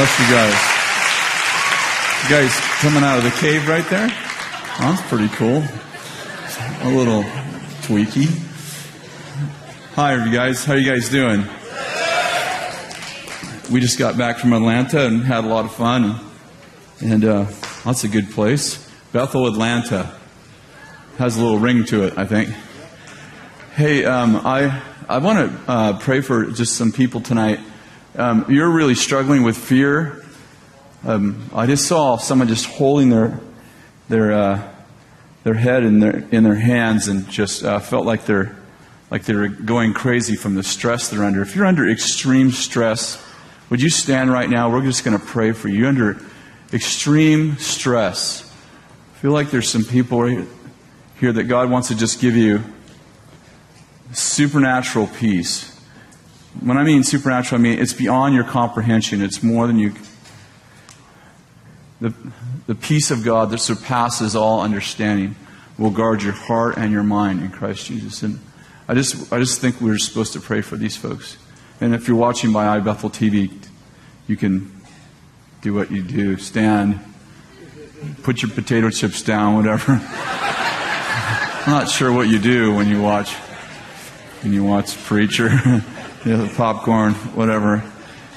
Bless you guys. You guys coming out of the cave right there? That's pretty cool. A little tweaky. Hi, you guys. How are you guys doing? We just got back from Atlanta and had a lot of fun. And uh, that's a good place. Bethel, Atlanta. Has a little ring to it, I think. Hey, um, I, I want to uh, pray for just some people tonight. Um, you're really struggling with fear. Um, I just saw someone just holding their, their, uh, their head in their, in their hands and just uh, felt like they're, like they're going crazy from the stress they're under. If you're under extreme stress, would you stand right now? We're just going to pray for you. You're under extreme stress. I feel like there's some people here that God wants to just give you supernatural peace. When I mean supernatural, I mean it's beyond your comprehension. It's more than you. The, the peace of God that surpasses all understanding will guard your heart and your mind in Christ Jesus. And I just, I just think we're supposed to pray for these folks. And if you're watching by iBethel TV, you can do what you do stand, put your potato chips down, whatever. I'm not sure what you do when you watch when you watch preacher, you know, popcorn, whatever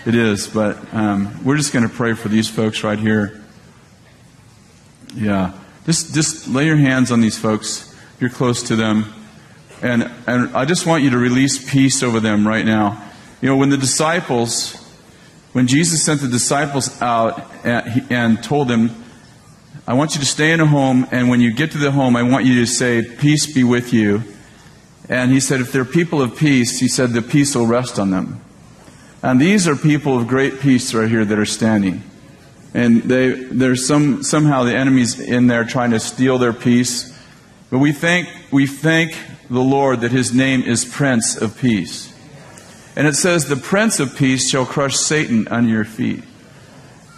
it is. But um, we're just going to pray for these folks right here. Yeah, just just lay your hands on these folks. You're close to them, and and I just want you to release peace over them right now. You know, when the disciples, when Jesus sent the disciples out and, and told them, "I want you to stay in a home, and when you get to the home, I want you to say, peace be with you." And he said, if they're people of peace, he said, the peace will rest on them. And these are people of great peace right here that are standing. And they, there's some, somehow the enemy's in there trying to steal their peace. But we thank, we thank the Lord that his name is Prince of Peace. And it says, the Prince of Peace shall crush Satan under your feet.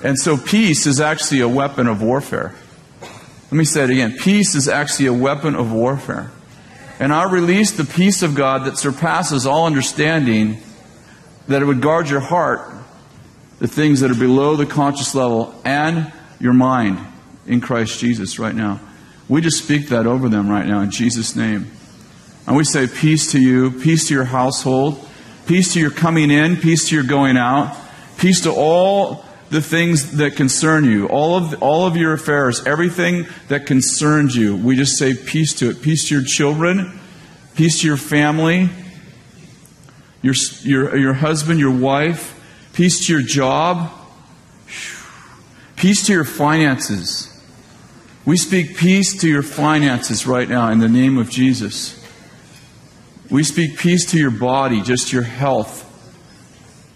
And so peace is actually a weapon of warfare. Let me say it again. Peace is actually a weapon of warfare. And I release the peace of God that surpasses all understanding, that it would guard your heart, the things that are below the conscious level, and your mind in Christ Jesus right now. We just speak that over them right now in Jesus' name. And we say peace to you, peace to your household, peace to your coming in, peace to your going out, peace to all the things that concern you, all of, all of your affairs, everything that concerns you. We just say peace to it. Peace to your children, peace to your family, your, your, your husband, your wife, peace to your job, peace to your finances. We speak peace to your finances right now in the name of Jesus. We speak peace to your body, just your health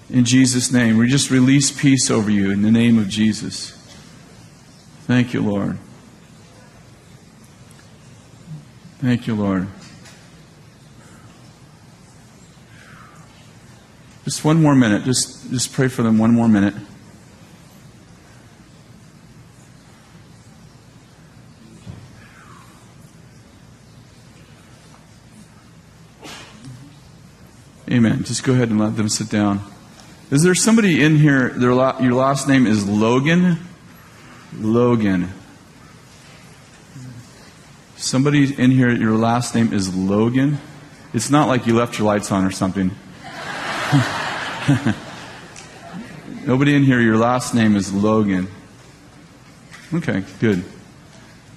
in Jesus' name. We just release peace over you in the name of Jesus. Thank you, Lord. Thank you, Lord. Just one more minute. Just, just pray for them one more minute. Amen. Just go ahead and let them sit down. Is there somebody in here, their your last name is Logan? Logan. Somebody in here, your last name is Logan? It's not like you left your lights on or something. Nobody in here, your last name is Logan. Okay, good.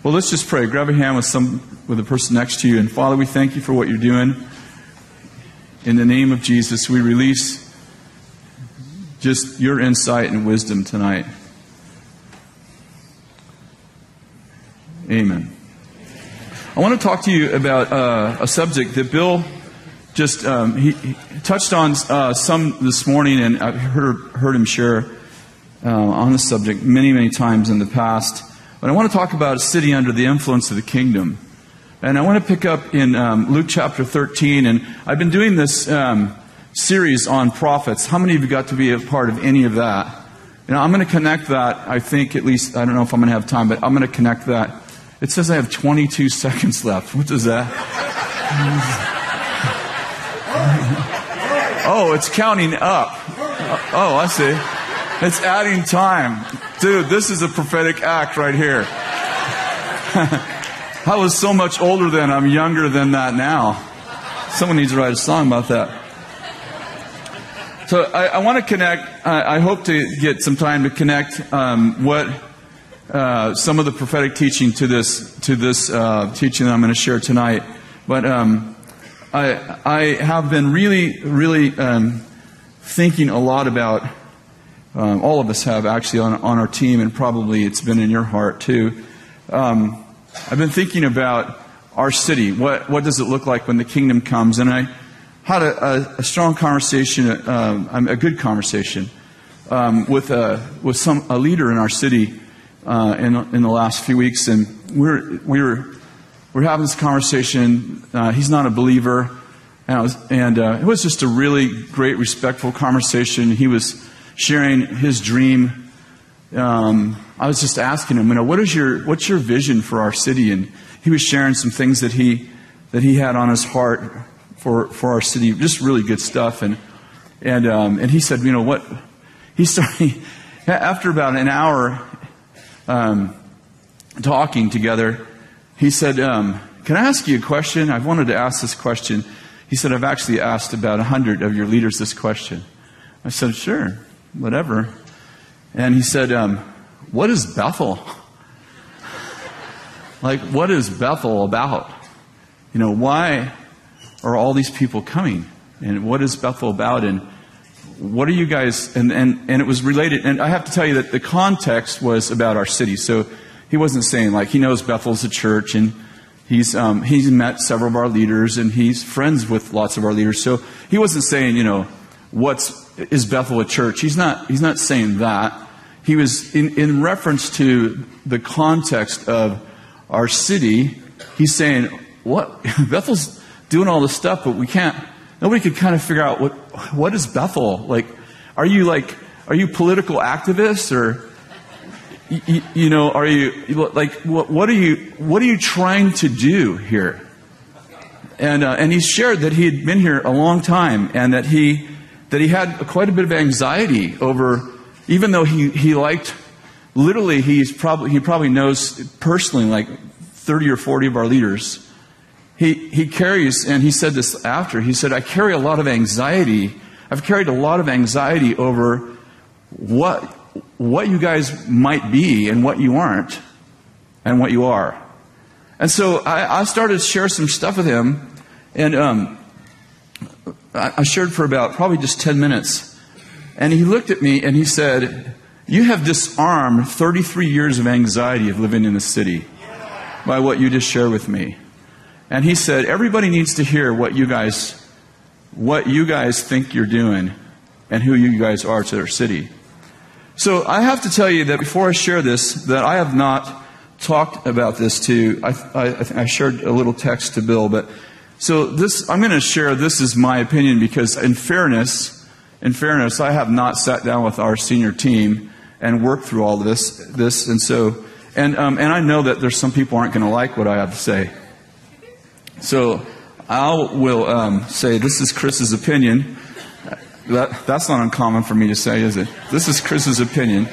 Well, let's just pray. Grab a hand with some with the person next to you. And Father, we thank you for what you're doing. In the name of Jesus, we release just your insight and wisdom tonight. Amen. I want to talk to you about uh, a subject that Bill just um, he, he, touched on uh, some this morning, and I've heard heard him share uh, on the subject many many times in the past. But I want to talk about a city under the influence of the kingdom, and I want to pick up in um, Luke chapter 13. And I've been doing this um, series on prophets. How many of you got to be a part of any of that? You know, I'm going to connect that. I think at least I don't know if I'm going to have time, but I'm going to connect that. It says I have 22 seconds left. What does that? Oh, it's counting up. Oh, I see. It's adding time. Dude, this is a prophetic act right here. I was so much older then, I'm younger than that now. Someone needs to write a song about that. So I, I want to connect. I hope to get some time to connect um, what uh, some of the prophetic teaching to this to this uh, teaching that I'm going to share tonight. But um, I I have been really really um, thinking a lot about. Um, all of us have actually on on our team, and probably it's been in your heart too. Um, I've been thinking about our city. What what does it look like when the kingdom comes? And I had a, a, a strong conversation, um, a good conversation um, with a with some a leader in our city uh, in in the last few weeks, and we're we were we're having this conversation. Uh, he's not a believer, and, was, and uh, it was just a really great, respectful conversation. He was sharing his dream. Um, I was just asking him, you know, what is your what's your vision for our city? And he was sharing some things that he that he had on his heart for for our city, just really good stuff. And and um, and he said, you know what? He started after about an hour um, talking together he said, um, Can I ask you a question? I've wanted to ask this question. He said, I've actually asked about a hundred of your leaders this question. I said, Sure, whatever. And he said, um, What is Bethel? like, what is Bethel about? You know, why are all these people coming? And what is Bethel about? And what are you guys, and, and, and it was related, and I have to tell you that the context was about our city. So he wasn't saying like he knows Bethel's a church and he's um, he's met several of our leaders and he's friends with lots of our leaders. So he wasn't saying you know what's is Bethel a church. He's not he's not saying that. He was in, in reference to the context of our city. He's saying what Bethel's doing all this stuff, but we can't. Nobody could kind of figure out what what is Bethel like. Are you like are you political activists or you, you know, are you like what, what, are you what are you trying to do here? And uh, and he shared that he had been here a long time and that he that he had quite a bit of anxiety over, even though he he liked, literally he's probably he probably knows personally like thirty or forty of our leaders. He he carries and he said this after he said I carry a lot of anxiety. I've carried a lot of anxiety over what what you guys might be and what you aren't and what you are. And so I, I started to share some stuff with him, and um, I, I shared for about probably just 10 minutes. And he looked at me and he said, You have disarmed 33 years of anxiety of living in the city by what you just shared with me. And he said, Everybody needs to hear what you guys what you guys think you're doing and who you guys are to their city. So I have to tell you that before I share this, that I have not talked about this to. I, I, I shared a little text to Bill, but so this I'm going to share. This is my opinion because, in fairness, in fairness, I have not sat down with our senior team and worked through all this. This and so and um, and I know that there's some people aren't going to like what I have to say. So I will um, say this is Kris's opinion. That, that's not uncommon for me to say, is it? This is Kris's opinion.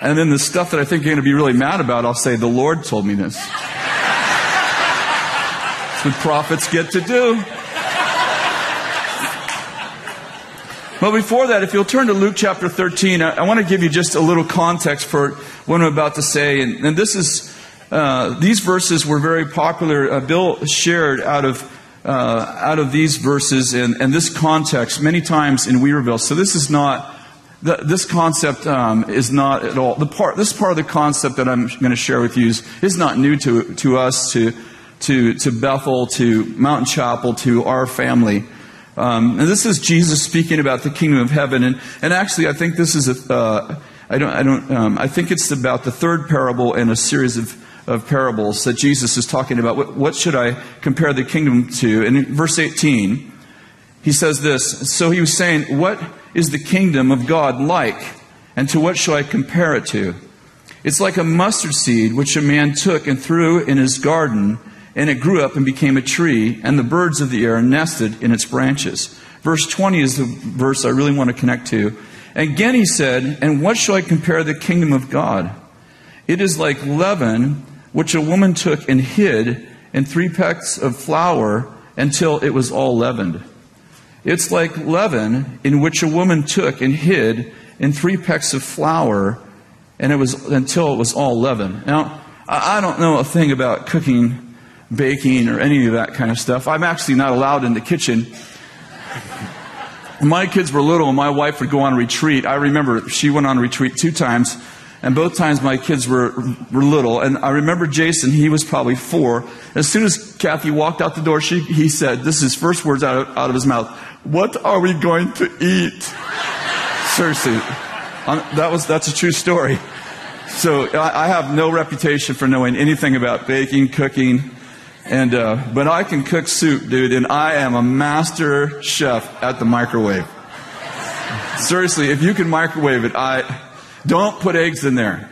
And then the stuff that I think you're going to be really mad about, I'll say, the Lord told me this. That's what prophets get to do. But before that, if you'll turn to Luke chapter 13, I, I want to give you just a little context for what I'm about to say. And, and this is, uh, these verses were very popular. Uh, Bill shared out of uh, out of these verses and, and, this context many times in Weaverville. So this is not the, this concept um, is not at all the part. This part of the concept that I'm going to share with you is, is not new to to us to to to Bethel to Mountain Chapel to our family. Um, and this is Jesus speaking about the kingdom of heaven. And and actually, I think this is a uh, I don't I don't um, I think it's about the third parable in a series of of parables that Jesus is talking about. What, what should I compare the kingdom to? And in verse 18, he says this. So he was saying, What is the kingdom of God like? And to what shall I compare it to? It's like a mustard seed which a man took and threw in his garden, and it grew up and became a tree, and the birds of the air nested in its branches. Verse 20 is the verse I really want to connect to. Again he said, And what shall I compare the kingdom of God? It is like leaven, which a woman took and hid in three pecks of flour until it was all leavened. It's like leaven in which a woman took and hid in three pecks of flour and it was until it was all leavened. Now, I don't know a thing about cooking, baking, or any of that kind of stuff. I'm actually not allowed in the kitchen. When my kids were little and my wife would go on retreat, I remember she went on retreat two times, and both times my kids were, were little. And I remember Jason, he was probably four. As soon as Kathy walked out the door, she, he said, this is his first words out of, out of his mouth, What are we going to eat? Seriously. That was, that's a true story. So I, I have no reputation for knowing anything about baking, cooking, and uh, but I can cook soup, dude, and I am a master chef at the microwave. Seriously, if you can microwave it, I don't put eggs in there.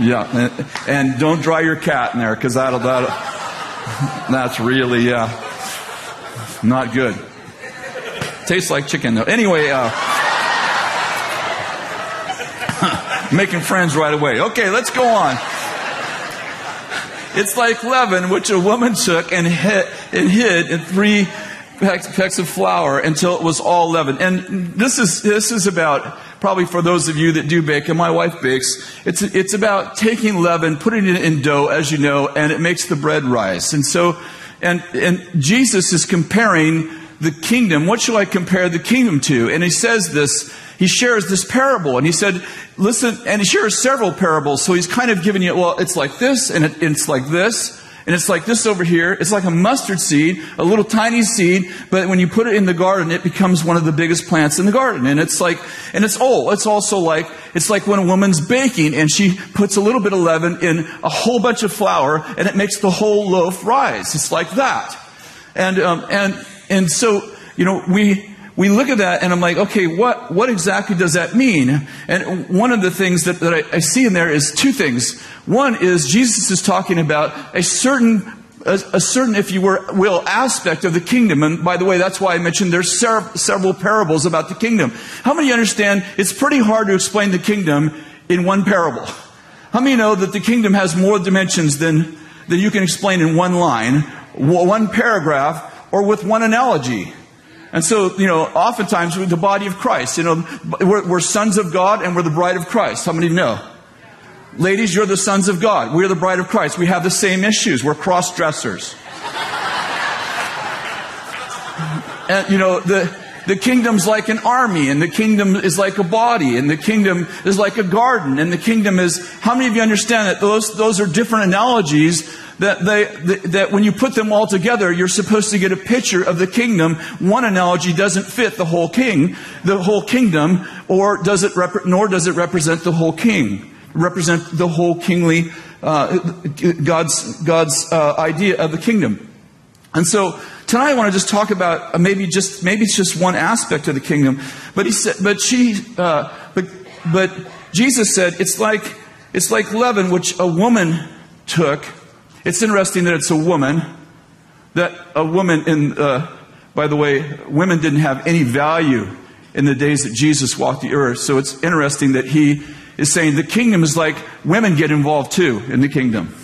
Yeah, and, don't dry your cat in there because that'll, that'll that's really yeah not good. Tastes like chicken though. Anyway. Uh, Making friends right away. Okay, let's go on. It's like leaven, which a woman took and hid, and hid in three pecks of flour until it was all leavened. And this is, this is about, probably for those of you that do bake, and my wife bakes, it's, it's about taking leaven, putting it in dough, as you know, and it makes the bread rise. And so, and, and Jesus is comparing the kingdom. What shall I compare the kingdom to? And he says this he shares this parable and he said, listen, and he shares several parables. So he's kind of giving you, well, it's like this and it, it's like this and it's like this over here. It's like a mustard seed, a little tiny seed, but when you put it in the garden, it becomes one of the biggest plants in the garden. And it's like, and it's oh, it's also like, it's like when a woman's baking and she puts a little bit of leaven in a whole bunch of flour and it makes the whole loaf rise. It's like that. And, um, and, and so, you know, we, we look at that and I'm like, okay, what, what exactly does that mean? And one of the things that, that I, I see in there is two things. One is Jesus is talking about a certain a, a, certain, if you were, will, aspect of the kingdom. And by the way, that's why I mentioned there's ser- several parables about the kingdom. How many understand it's pretty hard to explain the kingdom in one parable? How many know that the kingdom has more dimensions than, than you can explain in one line, one paragraph, or with one analogy? And so, you know, oftentimes the body of Christ, you know, we're, we're, sons of God and we're the bride of Christ. How many know? Ladies, you're the sons of God. We're the bride of Christ. We have the same issues. We're cross dressers. and, you know, the, the kingdom's like an army, and the kingdom is like a body, and the kingdom is like a garden, and the kingdom is, how many of you understand that those, those are different analogies that, they, that when you put them all together, you're supposed to get a picture of the kingdom. One analogy doesn't fit the whole king, the whole kingdom, or does it rep- nor does it represent the whole king, represent the whole kingly uh, God's God's uh, idea of the kingdom. And so tonight I want to just talk about uh, maybe just maybe it's just one aspect of the kingdom. But he said, but she, uh, but but Jesus said it's like it's like leaven which a woman took it's interesting that it's a woman, that a woman in, uh, by the way, women didn't have any value in the days that Jesus walked the earth. So it's interesting that he is saying the kingdom is like women get involved too in the kingdom.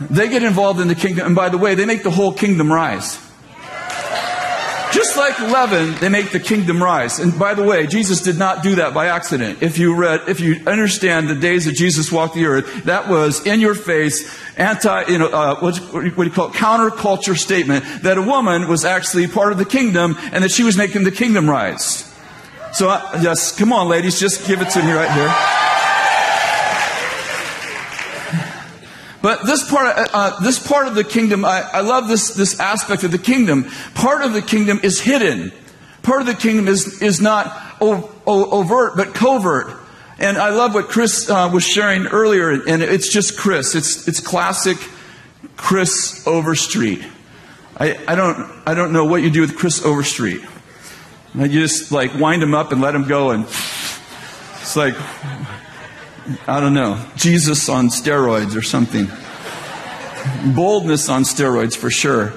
They get involved in the kingdom, and by the way, they make the whole kingdom rise. Just like leaven, they make the kingdom rise. And by the way, Jesus did not do that by accident. If you read, if you understand the days that Jesus walked the earth, that was in your face, anti, you know, uh, what, what do you call it, counterculture statement that a woman was actually part of the kingdom and that she was making the kingdom rise. So, uh, yes, come on, ladies, just give it to me right here. But this part, uh, uh, this part of the kingdom, I, I love this, this aspect of the kingdom. Part of the kingdom is hidden. Part of the kingdom is, is not overt, but covert. And I love what Chris uh, was sharing earlier, and it's just Chris. It's, it's classic Chris Overstreet. I, I, don't, I don't know what you do with Chris Overstreet. You just like wind him up and let him go, and it's like, I don't know, Jesus on steroids or something. Boldness on steroids for sure.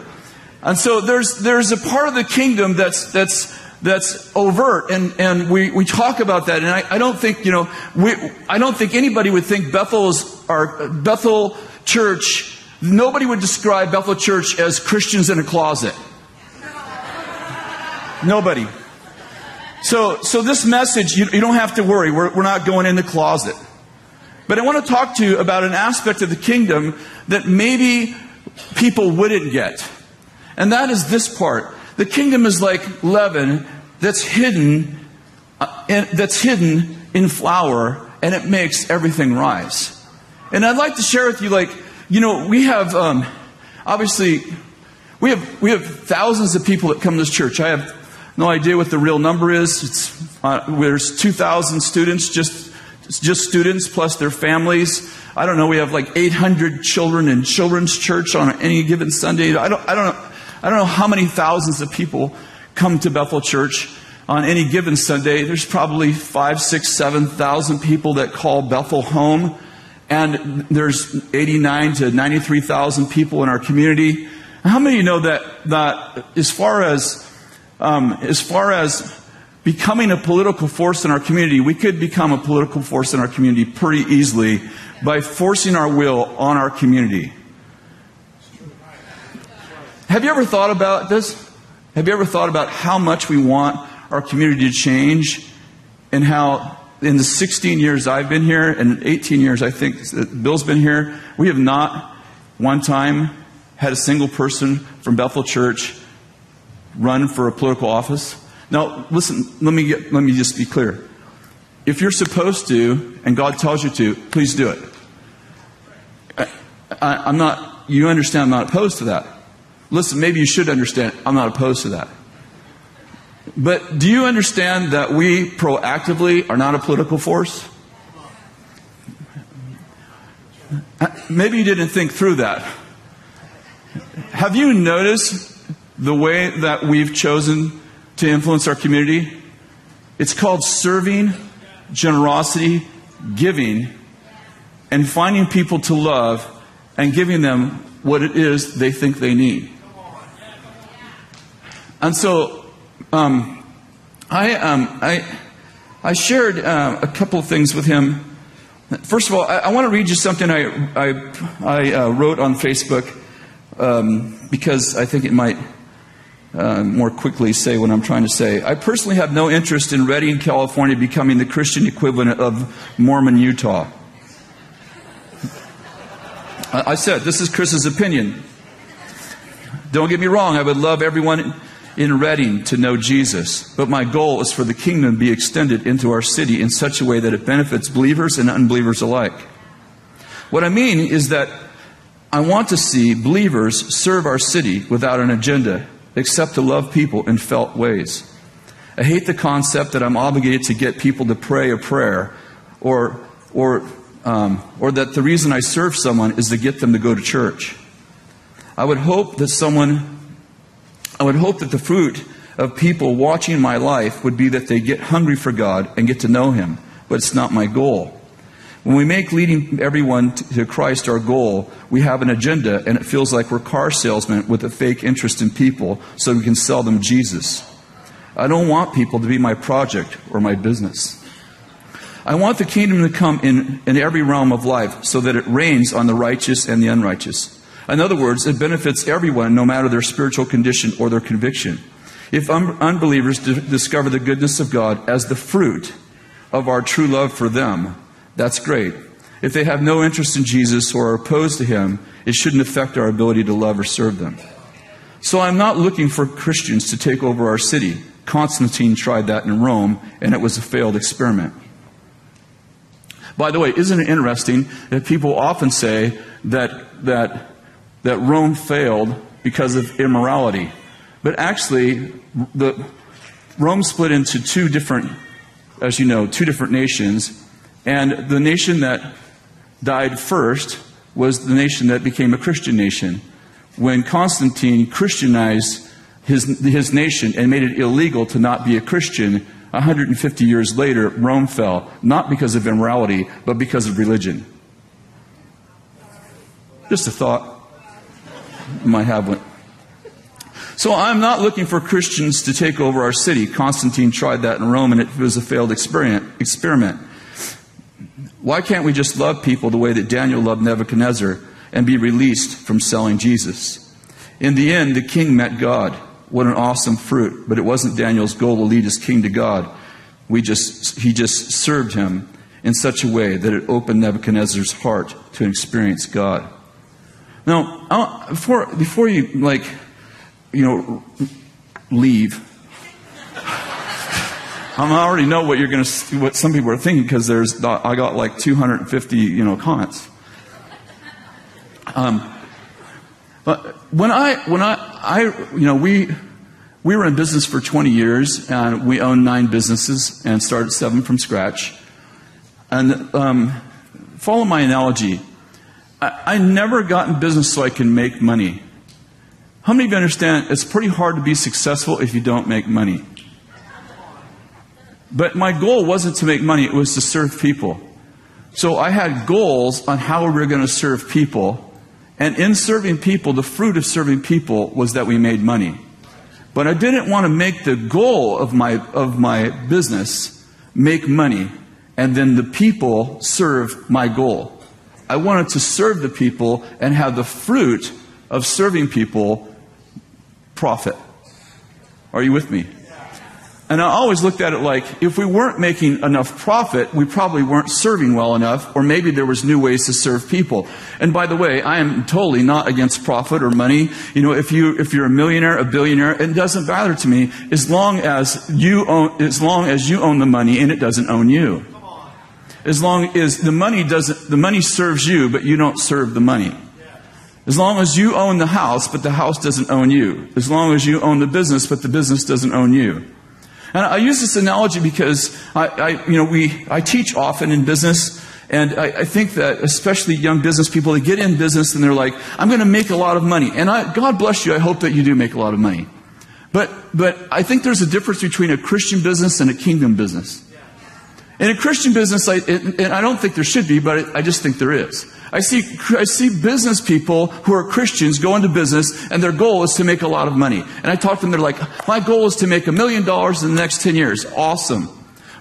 And so there's, there's a part of the kingdom that's, that's, that's overt and, and we, we talk about that and I, I don't think you know we, I don't think anybody would think Bethel's our Bethel church nobody would describe Bethel church as Christians in a closet. Nobody. So so this message you, you don't have to worry. We're, we're not going in the closet but I want to talk to you about an aspect of the kingdom that maybe people wouldn't get and that is this part the kingdom is like leaven that's hidden, uh, in, that's hidden in flour, and it makes everything rise. And I'd like to share with you, like, you know, we have um, obviously we have we have thousands of people that come to this church. I have no idea what the real number is. It's uh, there's 2,000 students, just just students plus their families. I don't know. We have like 800 children in children's church on any given Sunday. I don't I don't know. I don't know how many thousands of people come to Bethel Church on any given Sunday. There's probably five, six, seven thousand people that call Bethel home. And there's 89 to 93,000 people in our community. How many you know that, that as far as, um, as far as becoming a political force in our community, we could become a political force in our community pretty easily by forcing our will on our community. Have you ever thought about this? Have you ever thought about how much we want our community to change and how in the 16 years I've been here and 18 years I think Bill's been here, we have not one time had a single person from Bethel Church run for a political office. Now, listen, let me, get, let me just be clear. If you're supposed to, and God tells you to, please do it. I, am not, you understand I'm not opposed to that. Listen, maybe you should understand, I'm not opposed to that. But do you understand that we proactively are not a political force? Maybe you didn't think through that. Have you noticed the way that we've chosen to influence our community? It's called serving, generosity, giving, and finding people to love and giving them what it is they think they need. And so um, I, um, I, I shared uh, a couple of things with him. First of all, I, I want to read you something I, I, I uh, wrote on Facebook um, because I think it might uh, more quickly say what I'm trying to say. I personally have no interest in Redding, California becoming the Christian equivalent of Mormon, Utah. I said, this is Kris's opinion. Don't get me wrong, I would love everyone in Redding to know Jesus, but my goal is for the kingdom to be extended into our city in such a way that it benefits believers and unbelievers alike. What I mean is that I want to see believers serve our city without an agenda, except to love people in felt ways. I hate the concept that I'm obligated to get people to pray a prayer or, or, um, or that the reason I serve someone is to get them to go to church. I would hope that someone I would hope that the fruit of people watching my life would be that they get hungry for God and get to know Him, but it's not my goal. When we make leading everyone to Christ our goal, we have an agenda and it feels like we're car salesmen with a fake interest in people so we can sell them Jesus. I don't want people to be my project or my business. I want the kingdom to come in, in every realm of life so that it reigns on the righteous and the unrighteous. In other words, it benefits everyone, no matter their spiritual condition or their conviction. If un- unbelievers d- discover the goodness of God as the fruit of our true love for them, that's great. If they have no interest in Jesus or are opposed to him, it shouldn't affect our ability to love or serve them. So I'm not looking for Christians to take over our city. Constantine tried that in Rome, and it was a failed experiment. By the way, isn't it interesting that people often say that, that that Rome failed because of immorality. But actually, the, Rome split into two different, as you know, two different nations. And the nation that died first was the nation that became a Christian nation. When Constantine Christianized his, his nation and made it illegal to not be a Christian, 150 years later, Rome fell, not because of immorality, but because of religion. Just a thought You might have one. So I'm not looking for Christians to take over our city. Constantine tried that in Rome and it was a failed experiment. Why can't we just love people the way that Daniel loved Nebuchadnezzar and be released from selling Jesus? In the end, the king met God. What an awesome fruit. But it wasn't Daniel's goal to lead his king to God. We just, he just served him in such a way that it opened Nebuchadnezzar's heart to experience God. Now, before, before you, like, you know, leave, I already know what you're going to, what some people are thinking because there's, I got like 250, you know, comments. Um, but when I, when I, I, you know, we, we were in business for 20 years and we owned nine businesses and started seven from scratch. And um, follow my analogy. I, I never got in business so I can make money. How many of you understand it's pretty hard to be successful if you don't make money? But my goal wasn't to make money, it was to serve people. So I had goals on how we were going to serve people. And in serving people, the fruit of serving people was that we made money. But I didn't want to make the goal of my, of my business make money and then the people serve my goal. I wanted to serve the people and have the fruit of serving people profit. Are you with me? And I always looked at it like if we weren't making enough profit, we probably weren't serving well enough, or maybe there was new ways to serve people. And by the way, I am totally not against profit or money. You know, if you if you're a millionaire, a billionaire, it doesn't matter to me as long as you own as long as you own the money and it doesn't own you. As long as the money doesn't the money serves you, but you don't serve the money. As long as you own the house, but the house doesn't own you. As long as you own the business, but the business doesn't own you. And I use this analogy because I, I you know, we, I teach often in business, and I, I, think that especially young business people, they get in business and they're like, I'm going to make a lot of money. And I, God bless you, I hope that you do make a lot of money. But, but I think there's a difference between a Christian business and a kingdom business. In a Christian business, I, and I don't think there should be, but I just think there is. I see, I see business people who are Christians go into business and their goal is to make a lot of money. And I talk to them, they're like, my goal is to make a million dollars in the next 10 years. Awesome.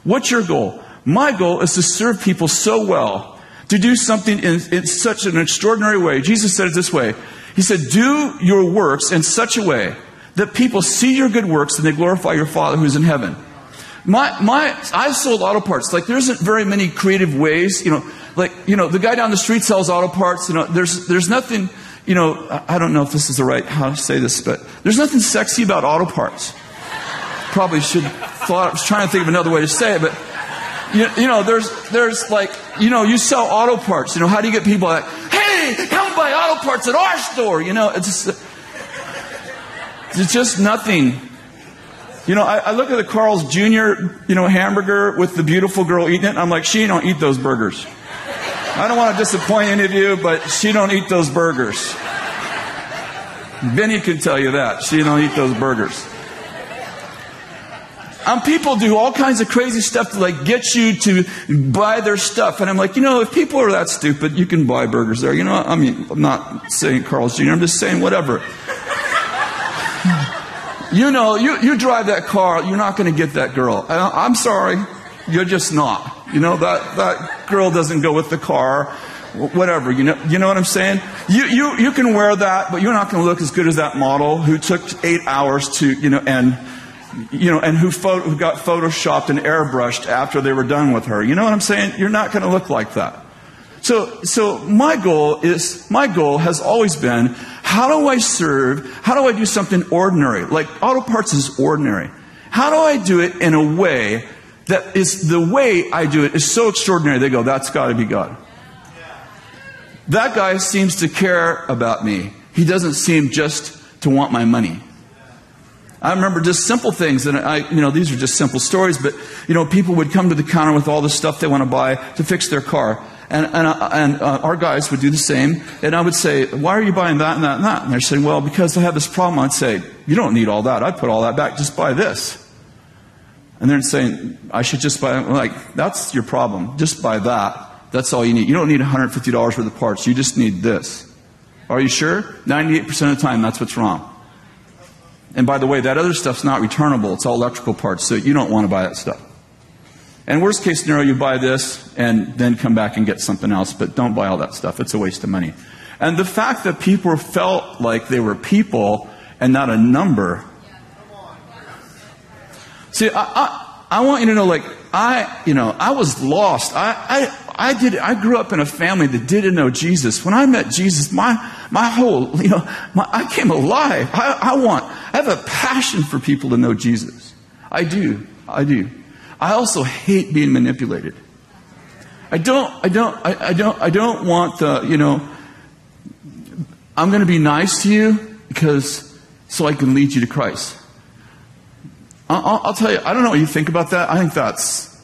What's your goal? My goal is to serve people so well, to do something in, in such an extraordinary way. Jesus said it this way. He said, do your works in such a way that people see your good works and they glorify your Father who's in heaven. My, my, I've sold auto parts. Like, there isn't very many creative ways. You know, like, you know, the guy down the street sells auto parts. You know, there's, there's nothing, you know, I don't know if this is the right, how to say this, but there's nothing sexy about auto parts. Probably should thought, I was trying to think of another way to say it, but, you, you know, there's, there's like, you know, you sell auto parts. You know, how do you get people like, hey, come buy auto parts at our store? You know, it's just, it's just nothing you know, I, I, look at the Carl's Jr., you know, hamburger with the beautiful girl eating it. I'm like, she don't eat those burgers. I don't want to disappoint any of you, but she don't eat those burgers. Benny can tell you that. She don't eat those burgers. Um, people do all kinds of crazy stuff to like get you to buy their stuff. And I'm like, you know, if people are that stupid, you can buy burgers there. You know, I mean, I'm not saying Carl's Jr., I'm just saying whatever. You know, you, you drive that car, you're not going to get that girl. I'm sorry, you're just not. You know, that, that girl doesn't go with the car, whatever. You know, you know what I'm saying? You, you, you can wear that, but you're not going to look as good as that model who took eight hours to, you know, and, you know, and who, photo, who got photoshopped and airbrushed after they were done with her. You know what I'm saying? You're not going to look like that. So, so my goal is, my goal has always been, how do I serve? How do I do something ordinary? Like auto parts is ordinary. How do I do it in a way that is the way I do it is so extraordinary? They go, that's got to be God. That guy seems to care about me. He doesn't seem just to want my money. I remember just simple things, and I, you know, these are just simple stories, but, you know, people would come to the counter with all the stuff they want to buy to fix their car. And, and, uh, and uh, our guys would do the same. And I would say, why are you buying that and that and that? And they're saying, well, because I have this problem. I'd say, you don't need all that. I'd put all that back. Just buy this. And they're saying, I should just buy, I'm like, that's your problem. Just buy that. That's all you need. You don't need $150 worth of parts. You just need this. Are you sure? 98% of the time, that's what's wrong. And by the way, that other stuff's not returnable. It's all electrical parts, so you don't want to buy that stuff. And worst case scenario, you buy this and then come back and get something else, but don't buy all that stuff. It's a waste of money. And the fact that people felt like they were people and not a number. See, I, I, I want you to know, like, I, you know, I was lost. I, I, I did, I grew up in a family that didn't know Jesus. When I met Jesus, my, my whole, you know, my, I came alive. I, I want, I have a passion for people to know Jesus. I do. I do. I also hate being manipulated. I don't, I don't, I, I don't, I don't want the, you know, I'm going to be nice to you because so I can lead you to Christ. I'll, I'll, tell you, I don't know what you think about that. I think that's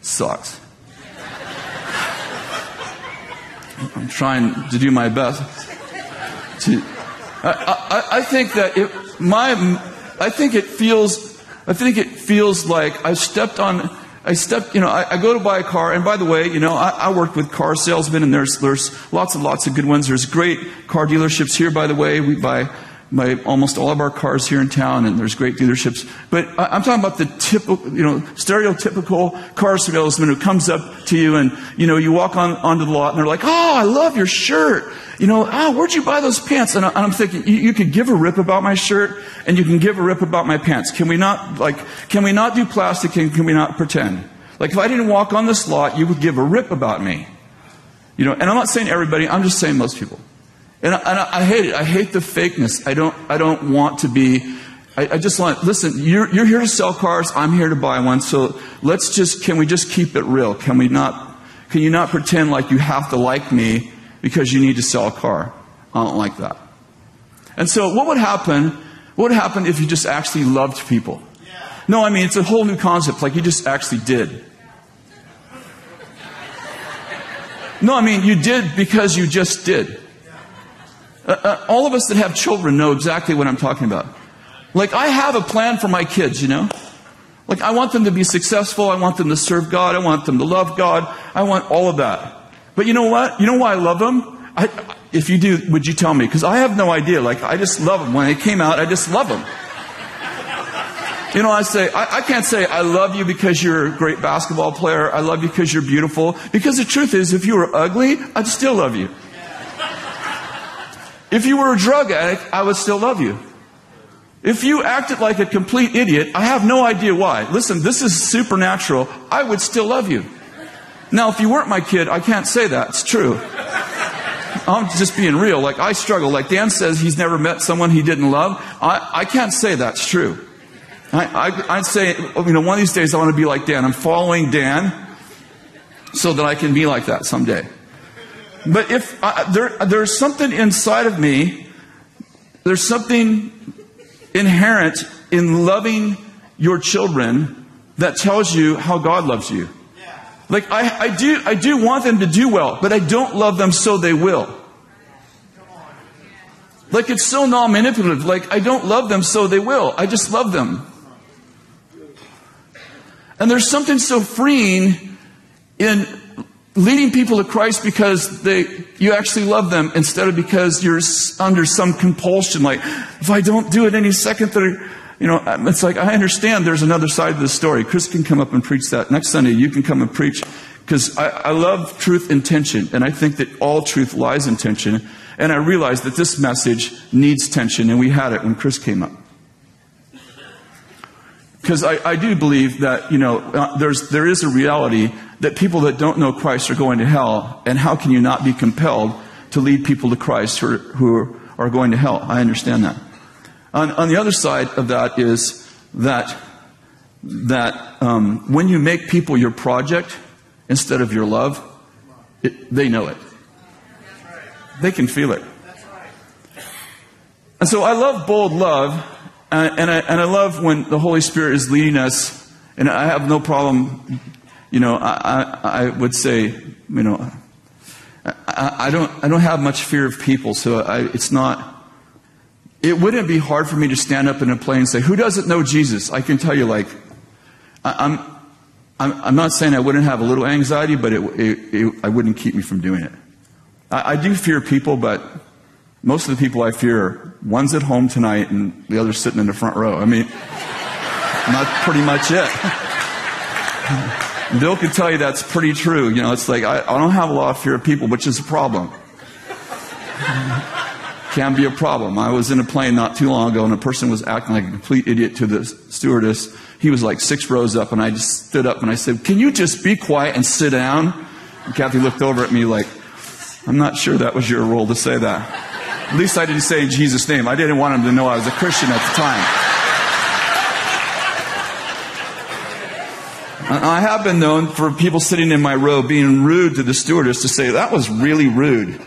sucks. I'm trying to do my best. To, I, I, I think that it, my, I think it feels, I think it feels like I stepped on, I stepped, you know, I, I go to buy a car, and by the way, you know, I, I work with car salesmen, and there's, there's lots and lots of good ones. There's great car dealerships here, by the way. We buy my, almost all of our cars here in town, and there's great dealerships. But I, am talking about the typical, you know, stereotypical car salesman who comes up to you and, you know, you walk on, onto the lot and they're like, oh, I love your shirt. You know, oh, where'd you buy those pants? And, I, am thinking, you, you could give a rip about my shirt and you can give a rip about my pants. Can we not, like, can we not do plastic and can we not pretend? Like, if I didn't walk on this lot, you would give a rip about me. You know, and I'm not saying everybody, I'm just saying most people. And I, and I, hate it. I hate the fakeness. I don't, I don't want to be, I, I just want, listen, you're, you're here to sell cars. I'm here to buy one. So let's just, can we just keep it real? Can we not, can you not pretend like you have to like me because you need to sell a car? I don't like that. And so what would happen, what would happen if you just actually loved people? No, I mean, it's a whole new concept, like you just actually did. No, I mean, you did because you just did. Uh, uh, all of us that have children know exactly what I'm talking about. Like, I have a plan for my kids, you know? Like, I want them to be successful. I want them to serve God. I want them to love God. I want all of that. But you know what? You know why I love them? I, if you do, would you tell me? Because I have no idea. Like, I just love them. When they came out, I just love them. You know, I say, I, I, can't say I love you because you're a great basketball player. I love you because you're beautiful. Because the truth is, if you were ugly, I'd still love you. If you were a drug addict, I would still love you. If you acted like a complete idiot, I have no idea why. Listen, this is supernatural. I would still love you. Now, if you weren't my kid, I can't say that. It's true. I'm just being real. Like, I struggle. Like, Dan says he's never met someone he didn't love. I, I can't say that's true. I, I, I'd say, you know, one of these days I want to be like Dan. I'm following Dan so that I can be like that someday. But if I, there, there's something inside of me, there's something inherent in loving your children that tells you how God loves you. Like I, I do, I do want them to do well, but I don't love them so they will. Like it's so non-manipulative. Like I don't love them so they will. I just love them. And there's something so freeing in leading people to Christ because they, you actually love them instead of because you're under some compulsion. Like, if I don't do it any second, that you know, it's like, I understand there's another side of the story. Chris can come up and preach that. Next Sunday, you can come and preach because I, I love truth and tension. And I think that all truth lies in tension. And I realize that this message needs tension. And we had it when Chris came up. Because I, I, do believe that, you know, uh, there's, there is a reality that people that don't know Christ are going to hell, and how can you not be compelled to lead people to Christ who are, who are going to hell? I understand that. On, on the other side of that is that, that um, when you make people your project instead of your love, it, they know it. They can feel it. And so I love bold love, and, and, I, and I love when the Holy Spirit is leading us, and I have no problem you know, I, I, I would say, you know, I, I, don't, I don't have much fear of people, so I, it's not, it wouldn't be hard for me to stand up in a plane and say, who doesn't know Jesus? I can tell you, like, I, am I'm, I'm not saying I wouldn't have a little anxiety, but it, it, it I wouldn't keep me from doing it. I, I do fear people, but Most of the people I fear, one's at home tonight and the other's sitting in the front row. I mean, that's pretty much it. Bill could tell you that's pretty true. You know, it's like, I, I don't have a lot of fear of people, which is a problem. Can be a problem. I was in a plane not too long ago and a person was acting like a complete idiot to the stewardess. He was like six rows up and I just stood up and I said, Can you just be quiet and sit down? And Kathy looked over at me like, I'm not sure that was your role to say that. At least I didn't say in Jesus' name. I didn't want him to know I was a Christian at the time. I have been known for people sitting in my row being rude to the stewardess to say, that was really rude.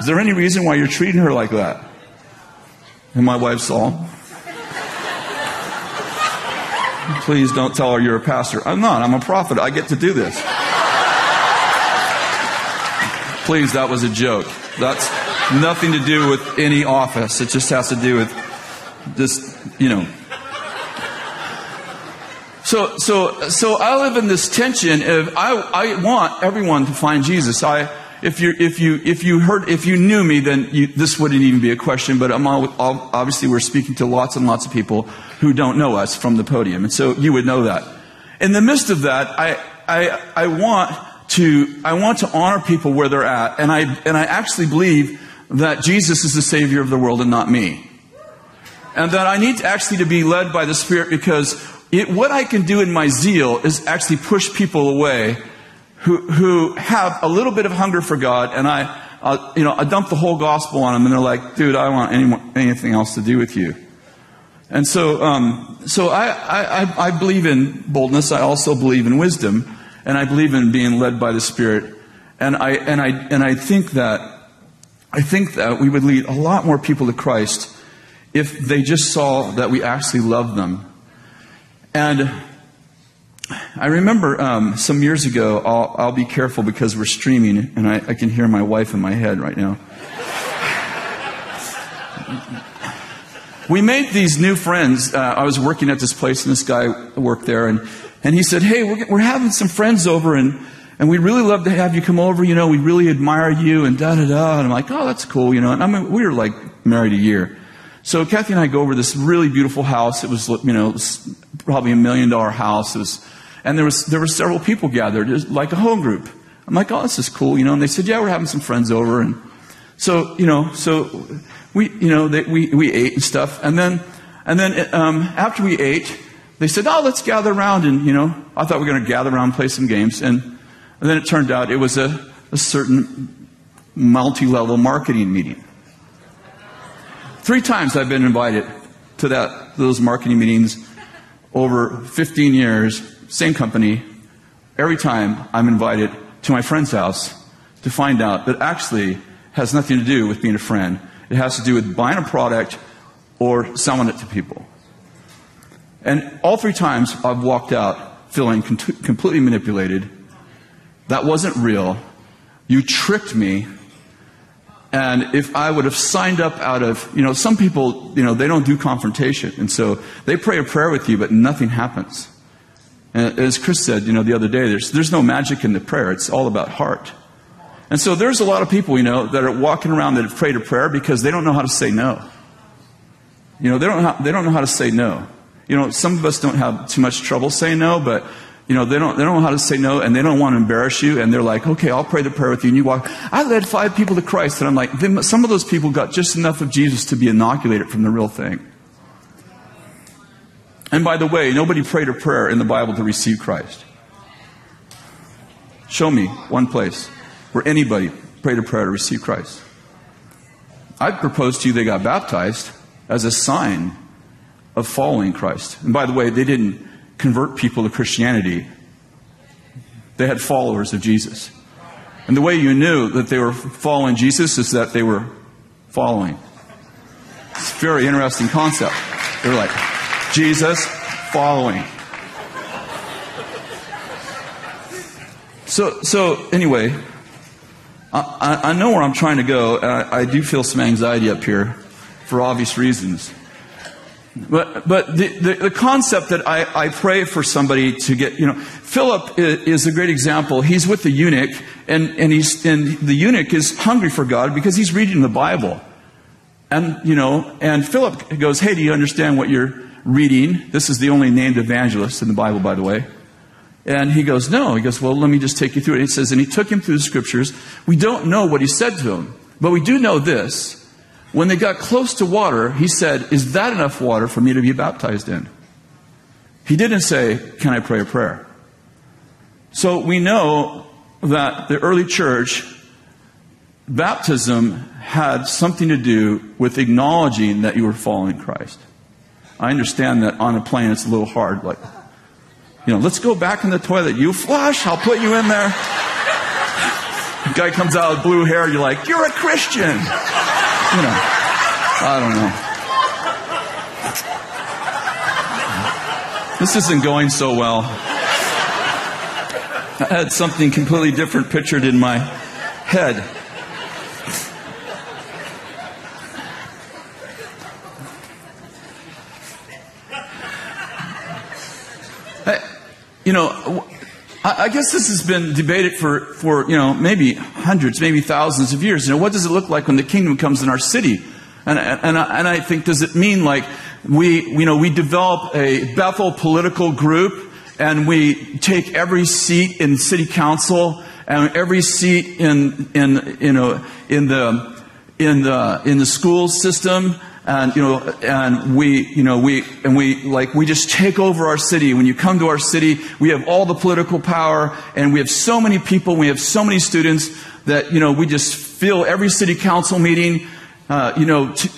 Is there any reason why you're treating her like that? And my wife saw. Please don't tell her you're a pastor. I'm not. I'm a prophet. I get to do this. Please, that was a joke. That's nothing to do with any office. It just has to do with just, you know, so, so, so I live in this tension of I, I want everyone to find Jesus. I, if you, if you, if you heard, if you knew me, then you, this wouldn't even be a question. But I'm all, obviously we're speaking to lots and lots of people who don't know us from the podium, and so you would know that. In the midst of that, I, I, I want to, I want to honor people where they're at, and I, and I actually believe that Jesus is the Savior of the world and not me. And that I need to actually to be led by the Spirit because it, what I can do in my zeal is actually push people away who, who have a little bit of hunger for God, and I, you know, I dump the whole gospel on them, and they're like, "Dude, I don't want any, anything else to do with you." And so, um, so I, I, I believe in boldness. I also believe in wisdom, and I believe in being led by the Spirit. And I, and I, and I think that, I think that we would lead a lot more people to Christ if they just saw that we actually love them and I remember um, some years ago, I'll, I'll, be careful because we're streaming and I, I, can hear my wife in my head right now. we made these new friends. Uh, I was working at this place and this guy worked there and, and he said, Hey, we're, we're having some friends over and, and we'd really love to have you come over. You know, we really admire you and da da da. And I'm like, Oh, that's cool. You know, and I mean, we were like married a year. So Kathy and I go over this really beautiful house. It was, you know, probably a million dollar houses. And there was, there were several people gathered, like a home group. I'm like, oh, this is cool, you know. And they said, yeah, we're having some friends over. And so, you know, so we, you know, they, we, we ate and stuff. And then, and then, um, after we ate, they said, oh, let's gather around. And, you know, I thought we were going to gather around and play some games. And, and then it turned out it was a, a certain multi-level marketing meeting. Three times I've been invited to that, those marketing meetings over 15 years, same company. Every time I'm invited to my friend's house to find out that actually has nothing to do with being a friend. It has to do with buying a product or selling it to people. And all three times I've walked out feeling completely manipulated. That wasn't real. You tricked me and if I would have signed up out of, you know, some people, you know, they don't do confrontation. And so they pray a prayer with you, but nothing happens. And as Chris said, you know, the other day, there's, there's no magic in the prayer. It's all about heart. And so there's a lot of people, you know, that are walking around that have prayed a prayer because they don't know how to say no. You know, they don't, they don't know how to say no. You know, some of us don't have too much trouble saying no, but you know, they don't, they don't know how to say no and they don't want to embarrass you. And they're like, okay, I'll pray the prayer with you. And you walk. I led five people to Christ. And I'm like, some of those people got just enough of Jesus to be inoculated from the real thing. And by the way, nobody prayed a prayer in the Bible to receive Christ. Show me one place where anybody prayed a prayer to receive Christ. I propose to you they got baptized as a sign of following Christ. And by the way, they didn't convert people to Christianity. They had followers of Jesus. And the way you knew that they were following Jesus is that they were following. It's a very interesting concept. They're like, Jesus following. So, so anyway, I, I know where I'm trying to go. I, I do feel some anxiety up here for obvious reasons. But, but the, the, the, concept that I, I pray for somebody to get, you know, Philip is, a great example. He's with the eunuch, and, and, he's, and the eunuch is hungry for God because he's reading the Bible. And, you know, and Philip goes, Hey, do you understand what you're reading? This is the only named evangelist in the Bible, by the way. And he goes, No. He goes, Well, let me just take you through it. And He says, And he took him through the scriptures. We don't know what he said to him, but we do know this. When they got close to water, he said, Is that enough water for me to be baptized in? He didn't say, Can I pray a prayer? So we know that the early church, baptism had something to do with acknowledging that you were following Christ. I understand that on a plane it's a little hard, like, you know, let's go back in the toilet. You flush, I'll put you in there. The guy comes out with blue hair, you're like, you're a Christian. You know, I don't know. This isn't going so well. I had something completely different pictured in my head. you know, I guess this has been debated for, for, you know, maybe hundreds, maybe thousands of years. You know, what does it look like when the kingdom comes in our city? And, and, and I think, does it mean like we, you know, we develop a Bethel political group and we take every seat in city council and every seat in, in, you know, in the, in the, in the school system and you know and we you know we and we like we just take over our city when you come to our city we have all the political power and we have so many people we have so many students that you know we just fill every city council meeting uh, you know, t-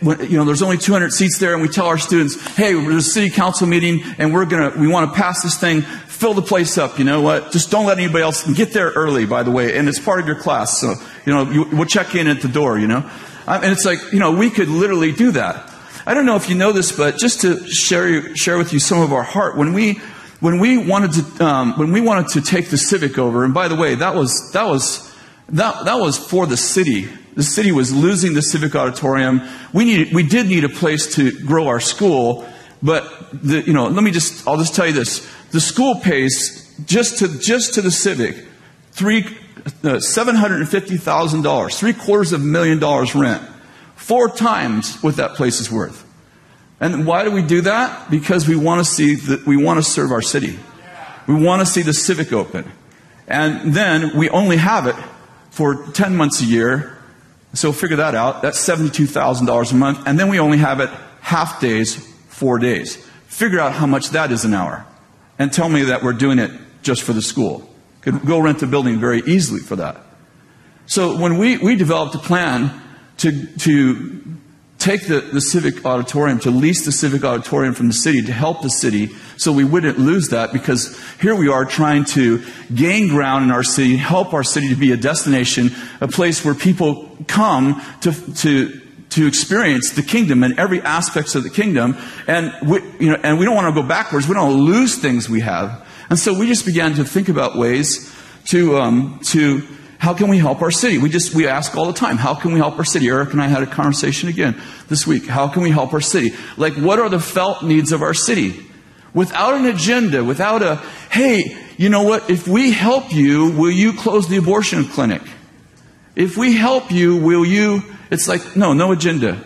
you know, there's only 200 seats there, and we tell our students, "Hey, there's a city council meeting, and we're gonna, we want to pass this thing, fill the place up. You know what? Just don't let anybody else get there early, by the way, and it's part of your class. So, you know, you, we'll check in at the door. You know, and it's like, you know, we could literally do that. I don't know if you know this, but just to share, share with you some of our heart, when we, when we wanted to, um, when we wanted to take the Civic over, and by the way, that was, that was, that, that was for the city. The city was losing the Civic Auditorium. We needed, we did need a place to grow our school, but the, you know, let me just, I'll just tell you this. The school pays just to, just to the Civic, three, $750,000, three quarters of a million dollars rent, four times what that place is worth. And why do we do that? Because we want to see that we want to serve our city. We want to see the civic open. And then we only have it for 10 months a year. So figure that out. That's $72,000 a month. And then we only have it half days, four days. Figure out how much that is an hour. And tell me that we're doing it just for the school. Could go rent a building very easily for that. So when we, we developed a plan to, to take the, the civic auditorium, to lease the civic auditorium from the city to help the city so we wouldn't lose that because here we are trying to gain ground in our city, help our city to be a destination, a place where people come to, to, to experience the kingdom and every aspects of the kingdom. And we, you know, and we don't want to go backwards. We don't lose things we have. And so we just began to think about ways to, um, to how can we help our city? We just, we ask all the time, how can we help our city? Eric and I had a conversation again this week. How can we help our city? Like, what are the felt needs of our city? Without an agenda, without a, hey, you know what? If we help you, will you close the abortion clinic? If we help you, will you? It's like, no, no agenda.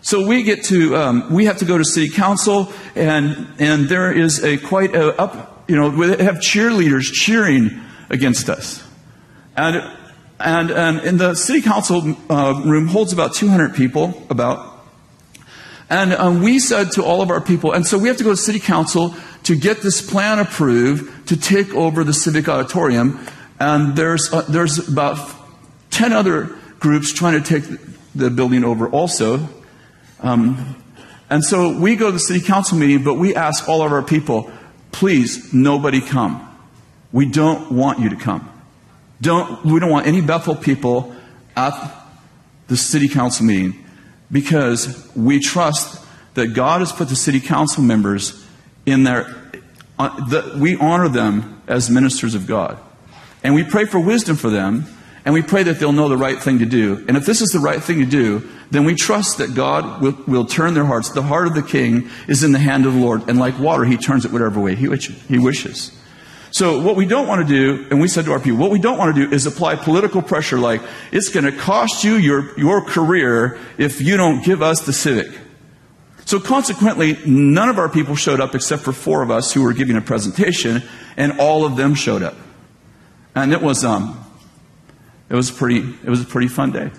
So we get to, um, we have to go to city council, and and there is a quite a up you know, we have cheerleaders cheering against us. And, and, and in the city council uh, room holds about 200 people, about. And um, we said to all of our people, and so we have to go to city council to get this plan approved to take over the civic auditorium. And there's, uh, there's about 10 other groups trying to take the building over also. Um, and so we go to the city council meeting, but we ask all of our people, please, nobody come. We don't want you to come. Don't, we don't want any Bethel people at the city council meeting because we trust that God has put the city council members in there. Uh, the, we honor them as ministers of God. And we pray for wisdom for them, and we pray that they'll know the right thing to do. And if this is the right thing to do, then we trust that God will, will, turn their hearts. The heart of the king is in the hand of the Lord, and like water, he turns it whatever way he, he wishes. So what we don't want to do, and we said to our people, what we don't want to do is apply political pressure like, it's going to cost you your, your career if you don't give us the civic. So consequently, none of our people showed up except for four of us who were giving a presentation, and all of them showed up. And it was, um, it was pretty, it was a pretty fun day.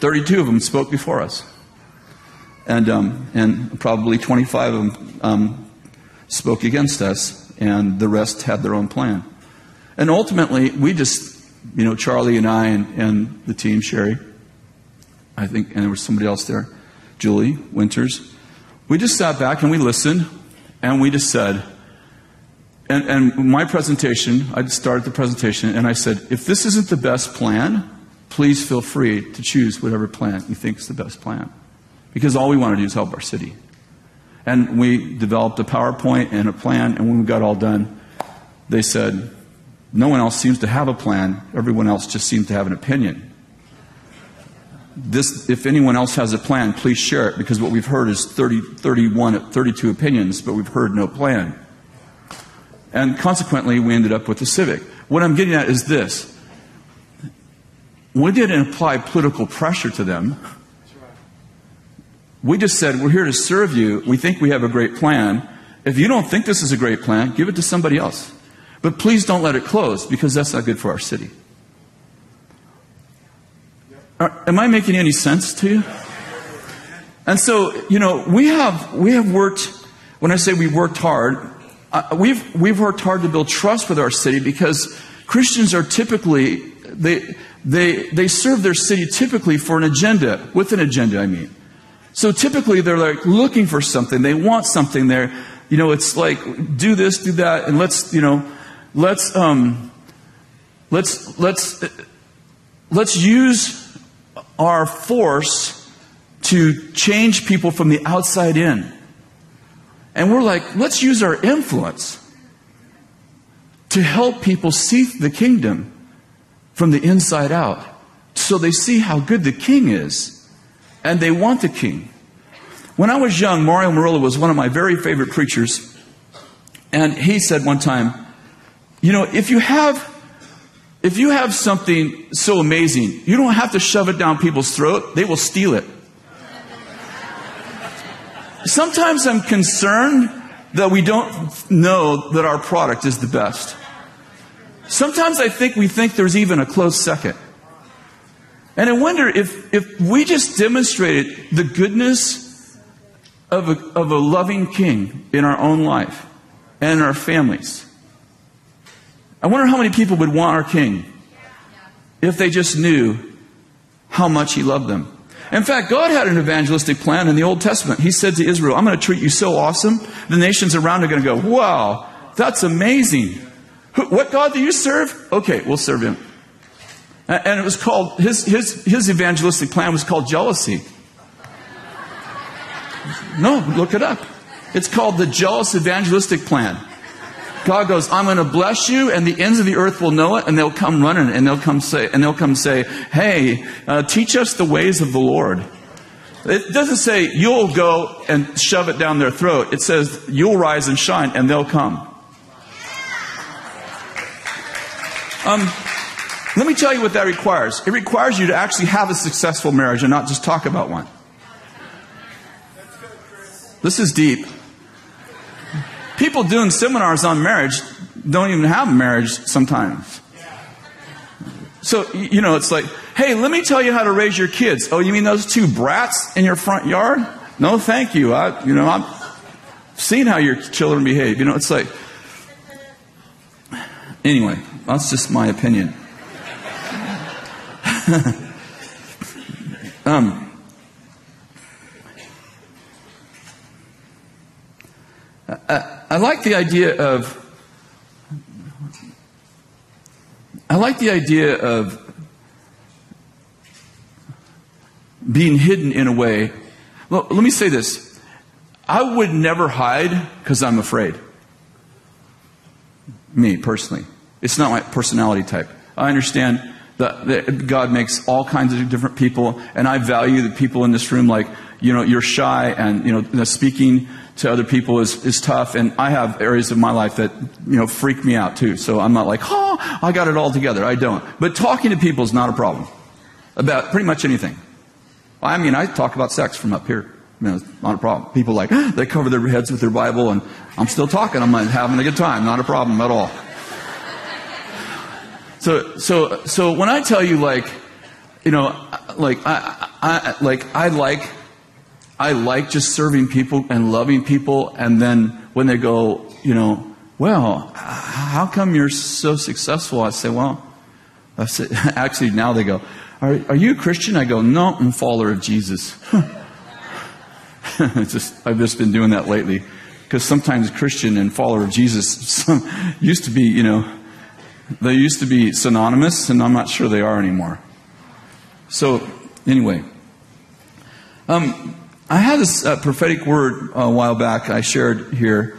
32 of them spoke before us. And, um, and probably 25 of them um, spoke against us and the rest had their own plan. And ultimately, we just, you know, Charlie and I and, and the team, Sherry, I think, and there was somebody else there, Julie Winters, we just sat back and we listened and we just said, and, and my presentation, I started the presentation and I said, if this isn't the best plan, please feel free to choose whatever plan you think is the best plan. Because all we want to do is help our city. And we developed a PowerPoint and a plan, and when we got all done, they said, No one else seems to have a plan, everyone else just seems to have an opinion. This, if anyone else has a plan, please share it because what we've heard is 30, 31, 32 opinions, but we've heard no plan. And consequently, we ended up with the Civic. What I'm getting at is this. We didn't apply political pressure to them. We just said, we're here to serve you. We think we have a great plan. If you don't think this is a great plan, give it to somebody else. But please don't let it close because that's not good for our city. Are, am I making any sense to you? And so, you know, we have, we have worked, when I say we worked hard, uh, we've, we've worked hard to build trust with our city because Christians are typically, they, they, they serve their city typically for an agenda, with an agenda, I mean. So typically they're like looking for something. They want something there. You know, it's like do this, do that, and let's, you know, let's um, let's let's let's use our force to change people from the outside in. And we're like, let's use our influence to help people see the kingdom from the inside out so they see how good the king is and they want the king. When I was young, Mario Murillo was one of my very favorite preachers. And he said one time, you know, if you have if you have something so amazing, you don't have to shove it down people's throat. They will steal it. Sometimes I'm concerned that we don't know that our product is the best. Sometimes I think we think there's even a close second. And I wonder if, if we just demonstrated the goodness of a, of a loving king in our own life and in our families. I wonder how many people would want our king if they just knew how much he loved them. In fact, God had an evangelistic plan in the Old Testament. He said to Israel, I'm going to treat you so awesome, the nations around are going to go, wow, that's amazing. What God do you serve? Okay, we'll serve him. And it was called, his, his, his evangelistic plan was called jealousy. No, look it up. It's called the jealous evangelistic plan. God goes, I'm going to bless you, and the ends of the earth will know it, and they'll come running, and they'll come say, and they'll come say, Hey, uh, teach us the ways of the Lord. It doesn't say you'll go and shove it down their throat. It says you'll rise and shine, and they'll come. Um, let me tell you what that requires. It requires you to actually have a successful marriage and not just talk about one. This is deep. People doing seminars on marriage don't even have marriage sometimes. So, you know, it's like, hey, let me tell you how to raise your kids. Oh, you mean those two brats in your front yard? No, thank you. I, you know, I've seen how your children behave. You know, it's like, anyway, that's just my opinion. um, I, I like the idea of I like the idea of being hidden in a way. Well, let me say this. I would never hide because I'm afraid. Me, personally. It's not my personality type. I understand that, that God makes all kinds of different people, and I value the people in this room. Like, you know, you're shy, and you know, speaking to other people is, is tough. And I have areas of my life that you know freak me out too. So I'm not like, oh, I got it all together. I don't. But talking to people is not a problem about pretty much anything. I mean, I talk about sex from up here. You know, it's not a problem. People like they cover their heads with their Bible, and I'm still talking. I'm having a good time. Not a problem at all. So, so, so when I tell you, like, you know, like I, I, like I like, I like just serving people and loving people, and then when they go, you know, well, how come you're so successful? I say, well, I say, actually now they go, are, are you a Christian? I go, no, I'm a follower of Jesus. just, I've just been doing that lately because sometimes Christian and follower of Jesus used to be, you know, they used to be synonymous, and I'm not sure they are anymore. So, anyway, um, I had this uh, prophetic word a while back I shared here,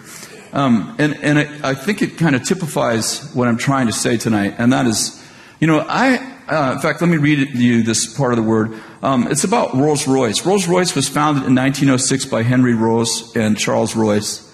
um, and, and it, I think it kind of typifies what I'm trying to say tonight, and that is, you know, I, uh, in fact, let me read you this part of the word. Um, it's about Rolls Royce. Rolls Royce was founded in 1906 by Henry Rolls and Charles Royce.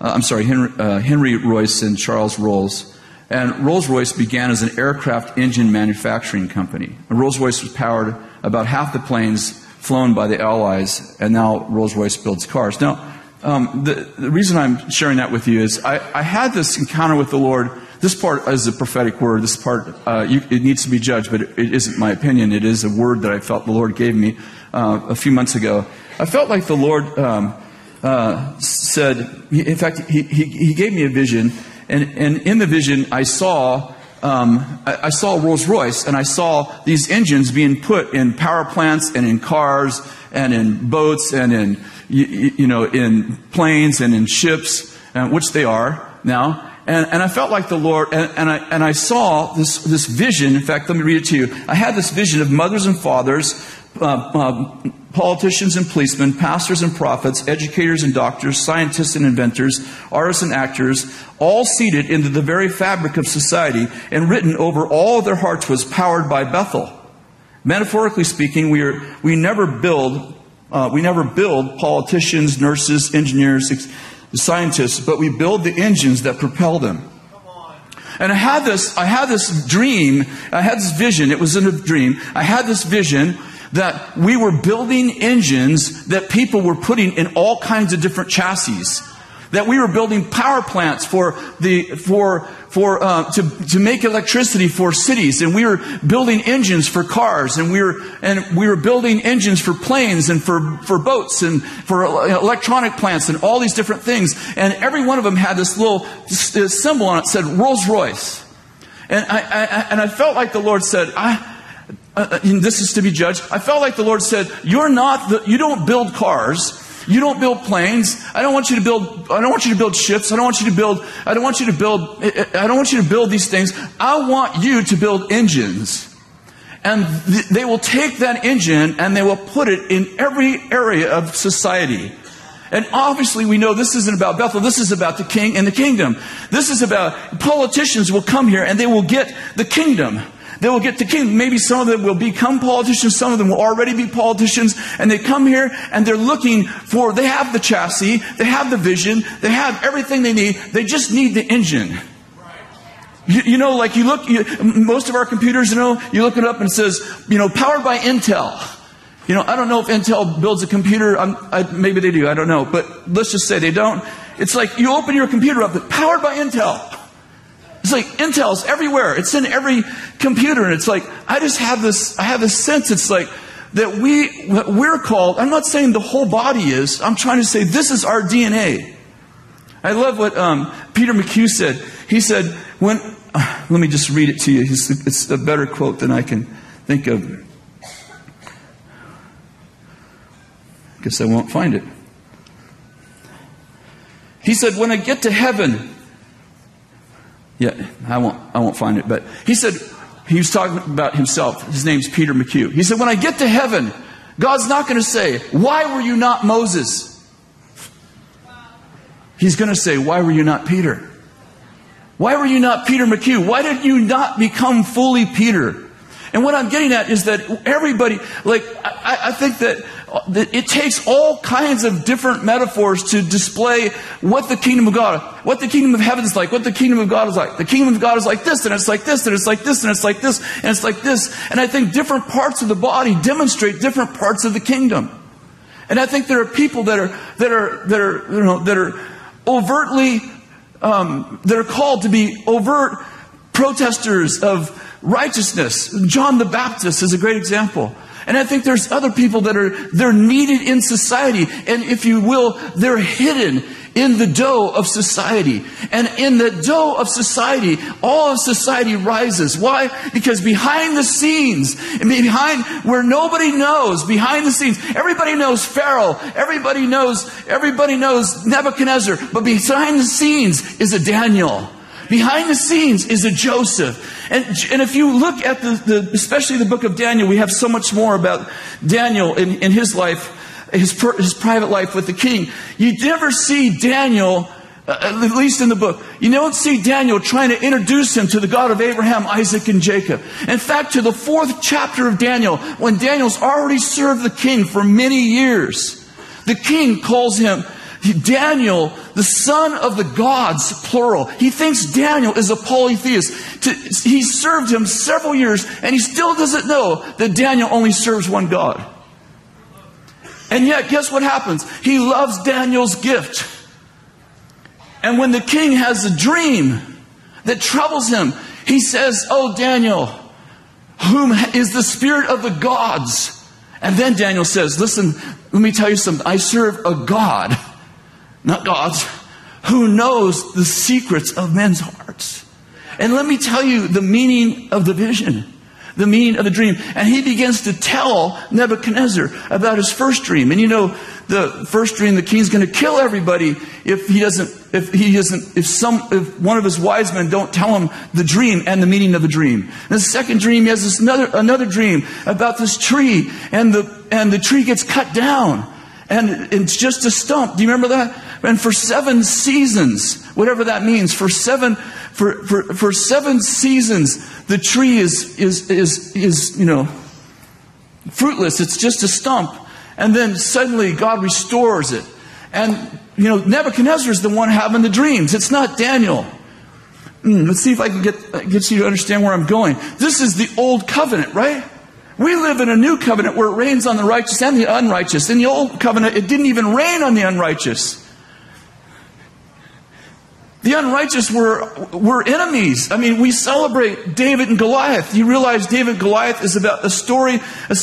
Uh, I'm sorry, Henry, uh, Henry Royce and Charles Rolls. And Rolls Royce began as an aircraft engine manufacturing company. Rolls Royce was powered about half the planes flown by the Allies, and now Rolls Royce builds cars. Now, um, the, the, reason I'm sharing that with you is I, I, had this encounter with the Lord. This part is a prophetic word. This part, uh, you, it needs to be judged, but it, it isn't my opinion. It is a word that I felt the Lord gave me uh, a few months ago. I felt like the Lord um, uh, said, in fact, he, he, he gave me a vision and, and in the vision, I saw, um, I, I saw Rolls Royce, and I saw these engines being put in power plants and in cars and in boats and in, you, you know, in planes and in ships, uh, which they are now. And, and, I felt like the Lord, and, and, I, and I saw this, this vision. In fact, let me read it to you. I had this vision of mothers and fathers, uh, uh, politicians and policemen, pastors and prophets, educators and doctors, scientists and inventors, artists and actors, all seated into the very fabric of society, and written over all their hearts was powered by Bethel. Metaphorically speaking, we, are, we never build uh, we never build politicians, nurses, engineers, scientists, but we build the engines that propel them. And I had this, I had this dream, I had this vision, it was in a dream. I had this vision that we were building engines that people were putting in all kinds of different chassis. That we were building power plants for the for for uh, to to make electricity for cities, and we were building engines for cars, and we were and we were building engines for planes and for for boats and for electronic plants and all these different things. And every one of them had this little symbol on it said Rolls Royce, and I, I and I felt like the Lord said I uh, uh this is to be judged. I felt like the Lord said, "You're not. The, you don't build cars. You don't build planes. I don't want you to build. I don't want you to build ships. I don't want you to build. I don't want you to build. I don't want you to build these things. I want you to build engines." And th- they will take that engine and they will put it in every area of society. And obviously, we know this isn't about Bethel. This is about the king and the kingdom. This is about politicians will come here and they will get the kingdom. They will get to king. Maybe some of them will become politicians. Some of them will already be politicians. And they come here and they're looking for, they have the chassis, they have the vision, they have everything they need. They just need the engine. You, you know, like you look, you, most of our computers, you know, you look it up and it says, you know, powered by Intel. You know, I don't know if Intel builds a computer. I, maybe they do. I don't know. But let's just say they don't. It's like you open your computer up, powered by Intel. It's like Intel's everywhere. It's in every computer. And it's like, I just have this, I have this sense. It's like that we, we're called, I'm not saying the whole body is. I'm trying to say this is our DNA. I love what um, Peter McHugh said. He said, when, uh, let me just read it to you. It's, it's a better quote than I can think of. Guess I won't find it. He said, When I get to heaven, yeah, I won't, I won't find it. But he said, he was talking about himself. His name's Peter McHugh. He said, when I get to heaven, God's not going to say, why were you not Moses? He's going to say, why were you not Peter? Why were you not Peter McHugh? Why did you not become fully Peter? And what I'm getting at is that everybody, like, I, I think that it takes all kinds of different metaphors to display what the kingdom of God, what the kingdom of heaven is like, what the kingdom of God is like. The kingdom of God is like this, and it's like this, and it's like this, and it's like this, and it's like this. And I think different parts of the body demonstrate different parts of the kingdom. And I think there are people that are that are that are you know that are overtly um, that are called to be overt protesters of righteousness. John the Baptist is a great example. And I think there's other people that are, they're needed in society. And if you will, they're hidden in the dough of society. And in the dough of society, all of society rises. Why? Because behind the scenes, behind where nobody knows, behind the scenes, everybody knows Pharaoh, everybody knows, everybody knows Nebuchadnezzar, but behind the scenes is a Daniel. Behind the scenes is a Joseph. And, and if you look at the, the, especially the book of Daniel, we have so much more about Daniel in, in his life, his, his private life with the king. You never see Daniel, uh, at least in the book, you don't see Daniel trying to introduce him to the God of Abraham, Isaac, and Jacob. In fact, to the fourth chapter of Daniel, when Daniel's already served the king for many years, the king calls him Daniel, the son of the gods, plural. He thinks Daniel is a polytheist. He served him several years and he still doesn't know that Daniel only serves one God. And yet, guess what happens? He loves Daniel's gift. And when the king has a dream that troubles him, he says, Oh, Daniel, whom is the spirit of the gods? And then Daniel says, Listen, let me tell you something. I serve a God not God's, who knows the secrets of men's hearts. And let me tell you the meaning of the vision, the meaning of the dream. And he begins to tell Nebuchadnezzar about his first dream. And you know, the first dream, the king's going to kill everybody if he doesn't, if he doesn't, if some, if one of his wise men don't tell him the dream and the meaning of the dream. And the second dream, he has this another, another dream about this tree and the, and the tree gets cut down. And it's just a stump. Do you remember that? And for seven seasons, whatever that means, for seven, for, for, for seven seasons, the tree is, is, is, is, you know, fruitless. It's just a stump. And then suddenly God restores it. And, you know, Nebuchadnezzar is the one having the dreams. It's not Daniel. Mm, let's see if I can get, get you to understand where I'm going. This is the old covenant, right? We live in a new covenant where it rains on the righteous and the unrighteous. In the old covenant, it didn't even rain on the unrighteous. The unrighteous were, were enemies. I mean, we celebrate David and Goliath. You realize David and Goliath is about a story,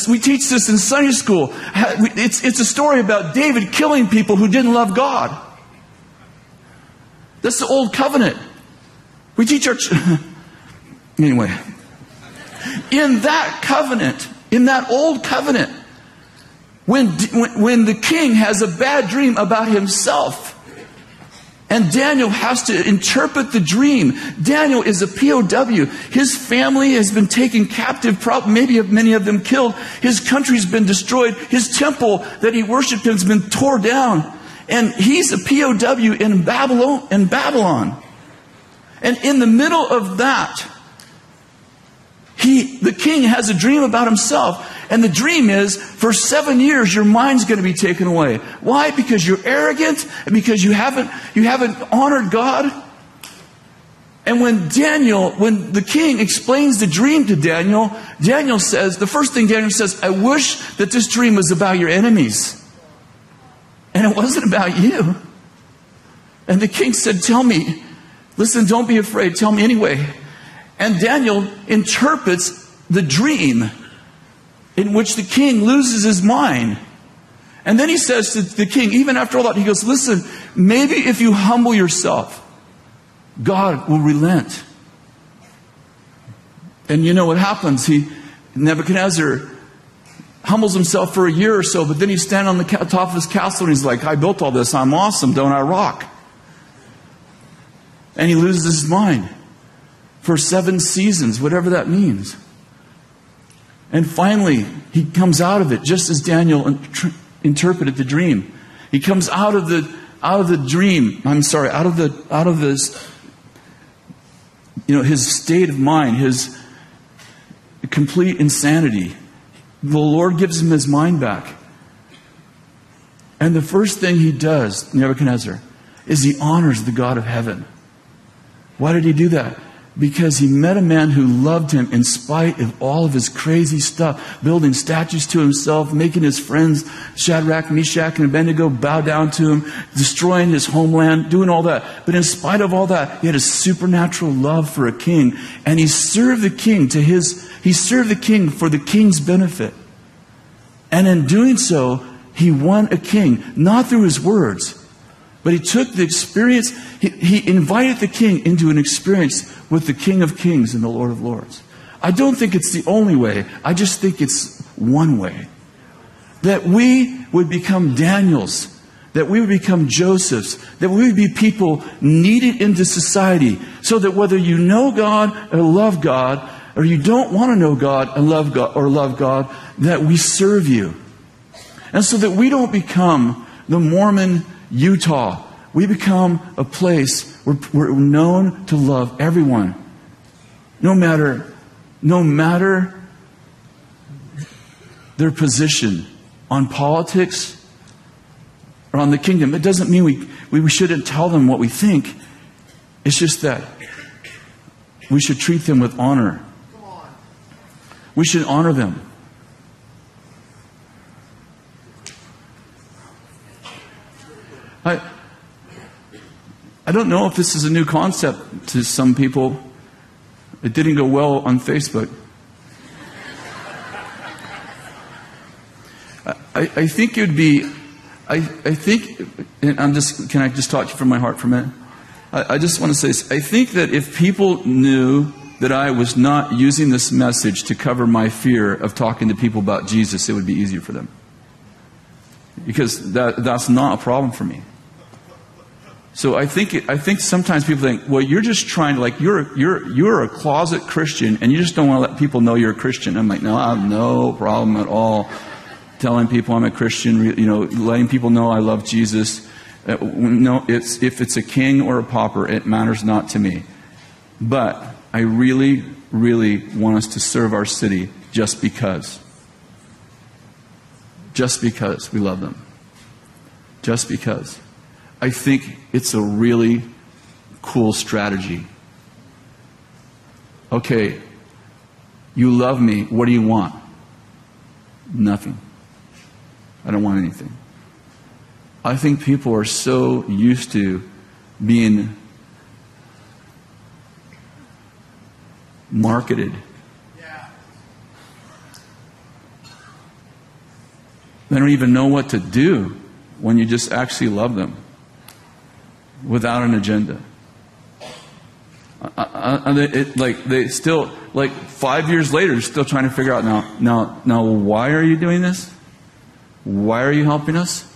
we teach this in Sunday school. It's, it's a story about David killing people who didn't love God. That's the old covenant. We teach our. Ch- anyway, in that covenant, in that old covenant, when, when the king has a bad dream about himself, and Daniel has to interpret the dream. Daniel is a POW. His family has been taken captive, maybe many of them killed. His country's been destroyed. His temple that he worshiped in has been torn down. And he's a POW in Babylon, in Babylon. And in the middle of that, he, the king has a dream about himself. And the dream is for seven years your mind's going to be taken away. Why? Because you're arrogant and because you haven't, you haven't honored God. And when Daniel, when the king explains the dream to Daniel, Daniel says, the first thing Daniel says, I wish that this dream was about your enemies. And it wasn't about you. And the king said, Tell me, listen, don't be afraid, tell me anyway. And Daniel interprets the dream in which the king loses his mind. And then he says to the king, even after all that, he goes, Listen, maybe if you humble yourself, God will relent. And you know what happens? He, Nebuchadnezzar humbles himself for a year or so, but then he's standing on the top of his castle and he's like, I built all this. I'm awesome. Don't I rock? And he loses his mind for seven seasons, whatever that means. And finally, he comes out of it, just as Daniel interpreted the dream. He comes out of the out of the dream. I'm sorry, out of the out of this, you know, his state of mind, his complete insanity. The Lord gives him his mind back. And the first thing he does, Nebuchadnezzar, is he honors the God of heaven. Why did he do that? Because he met a man who loved him in spite of all of his crazy stuff, building statues to himself, making his friends Shadrach, Meshach, and Abednego bow down to him, destroying his homeland, doing all that. But in spite of all that, he had a supernatural love for a king, and he served the king to his, he served the king for the king's benefit. And in doing so, he won a king, not through his words, but he took the experience, he, he, invited the king into an experience with the King of Kings and the Lord of Lords. I don't think it's the only way, I just think it's one way. That we would become Daniels, that we would become Josephs, that we would be people needed into society, so that whether you know God or love God, or you don't want to know God and love God or love God, that we serve you. And so that we don't become the Mormon Utah. We become a place where we're known to love everyone. No matter, no matter their position on politics or on the kingdom. It doesn't mean we, we shouldn't tell them what we think. It's just that we should treat them with honor. We should honor them. I, I don't know if this is a new concept to some people. It didn't go well on Facebook. I, I think would be, I, I think, and I'm just, can I just talk to you from my heart for a minute? I, I just want to say this. I think that if people knew that I was not using this message to cover my fear of talking to people about Jesus, it would be easier for them. Because that, that's not a problem for me. So I think I think sometimes people think, well, you're just trying to like you're you're you're a closet Christian and you just don't want to let people know you're a Christian. I'm like, no, I have no problem at all telling people I'm a Christian. You know, letting people know I love Jesus. Uh, no, it's if it's a king or a pauper, it matters not to me. But I really, really want us to serve our city just because. Just because we love them. Just because. I think it's a really cool strategy. Okay, you love me. What do you want? Nothing. I don't want anything. I think people are so used to being marketed. They don't even know what to do when you just actually love them without an agenda. Uh, uh, uh it, like they still, like five years later, still trying to figure out now, now, now, why are you doing this? Why are you helping us?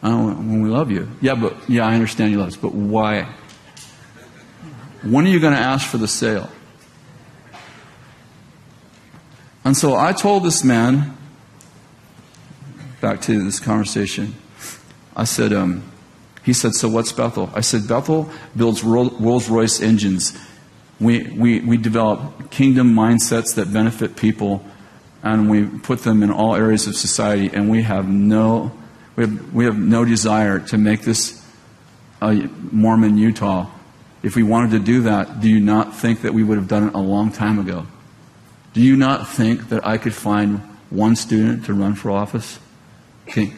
when we love you. Yeah, but yeah, I understand you love us, but why? When are you going to ask for the sale? And so I told this man, back to this conversation, I said, um, he said, So what's Bethel? I said, Bethel builds Rolls Royce engines. We, we, we develop kingdom mindsets that benefit people, and we put them in all areas of society, and we have no, we have, we have no desire to make this a Mormon Utah. If we wanted to do that, do you not think that we would have done it a long time ago? Do you not think that I could find one student to run for office? Okay.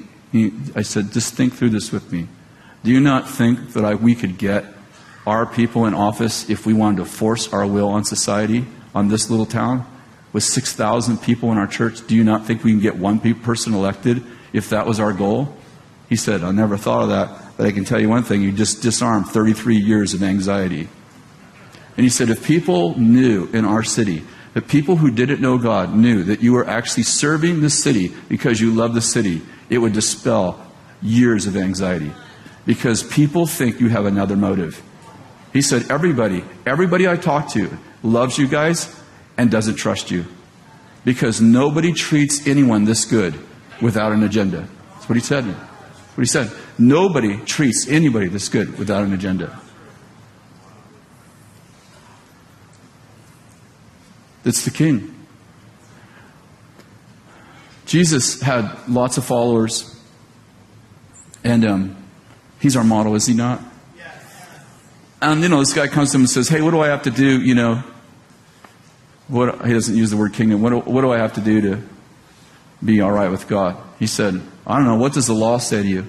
I said, just think through this with me. Do you not think that I, we could get our people in office if we wanted to force our will on society, on this little town? With 6,000 people in our church, do you not think we can get one person elected if that was our goal? He said, I never thought of that, but I can tell you one thing you just disarmed 33 years of anxiety. And he said, if people knew in our city, that people who didn't know God knew that you were actually serving the city because you love the city, it would dispel years of anxiety because people think you have another motive. He said, Everybody, everybody I talk to loves you guys and doesn't trust you because nobody treats anyone this good without an agenda. That's what he said. What he said. Nobody treats anybody this good without an agenda. that's the king. Jesus had lots of followers, and um, he's our model, is he not? And you know, this guy comes to him and says, "Hey, what do I have to do? You know, what he doesn't use the word kingdom. What do, what do I have to do to be all right with God?" He said, "I don't know. What does the law say to you?"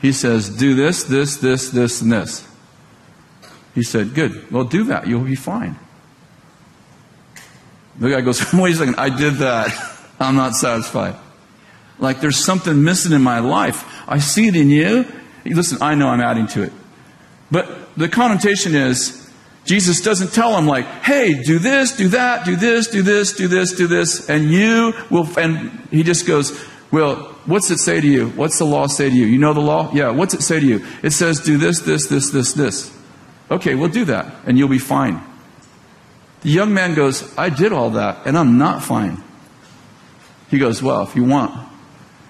He says, "Do this, this, this, this, and this." He said, "Good. Well, do that. You'll be fine." The guy goes, "Wait a second. I did that. I'm not satisfied. Like there's something missing in my life. I see it in you. Listen, I know I'm adding to it." But the connotation is Jesus doesn't tell him like, "Hey, do this, do that, do this, do this, do this, do this," and you will. And he just goes, "Well, what's it say to you? What's the law say to you? You know the law? Yeah. What's it say to you? It says do this, this, this, this, this. Okay, we'll do that, and you'll be fine." The young man goes, "I did all that, and I'm not fine." He goes, "Well, if you want,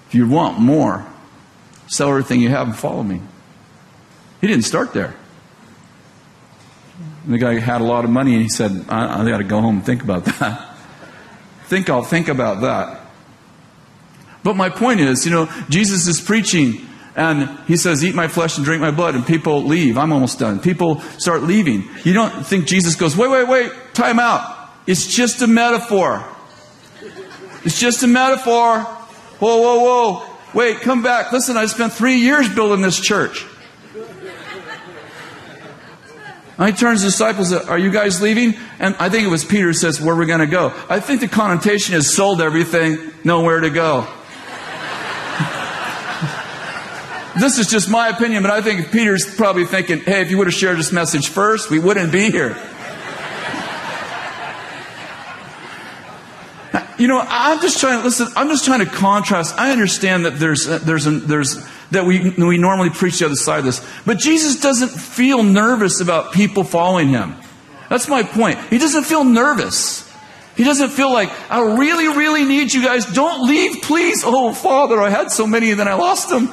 if you want more, sell everything you have and follow me." He didn't start there. And the guy had a lot of money, and he said, I, I got to go home and think about that. think I'll think about that. But my point is, you know, Jesus is preaching, and he says, Eat my flesh and drink my blood, and people leave. I'm almost done. People start leaving. You don't think Jesus goes, Wait, wait, wait, time out. It's just a metaphor. It's just a metaphor. Whoa, whoa, whoa. Wait, come back. Listen, I spent three years building this church. And he turns to disciples, Are you guys leaving? And I think it was Peter says, Where are we going to go? I think the connotation is sold everything, nowhere to go. this is just my opinion, but I think Peter's probably thinking, Hey, if you would have shared this message first, we wouldn't be here. You know, I'm just trying to listen. I'm just trying to contrast. I understand that there's uh, there's there's that we we normally preach the other side of this, but Jesus doesn't feel nervous about people following him. That's my point. He doesn't feel nervous. He doesn't feel like I really, really need you guys. Don't leave, please. Oh, Father, I had so many, and then I lost them.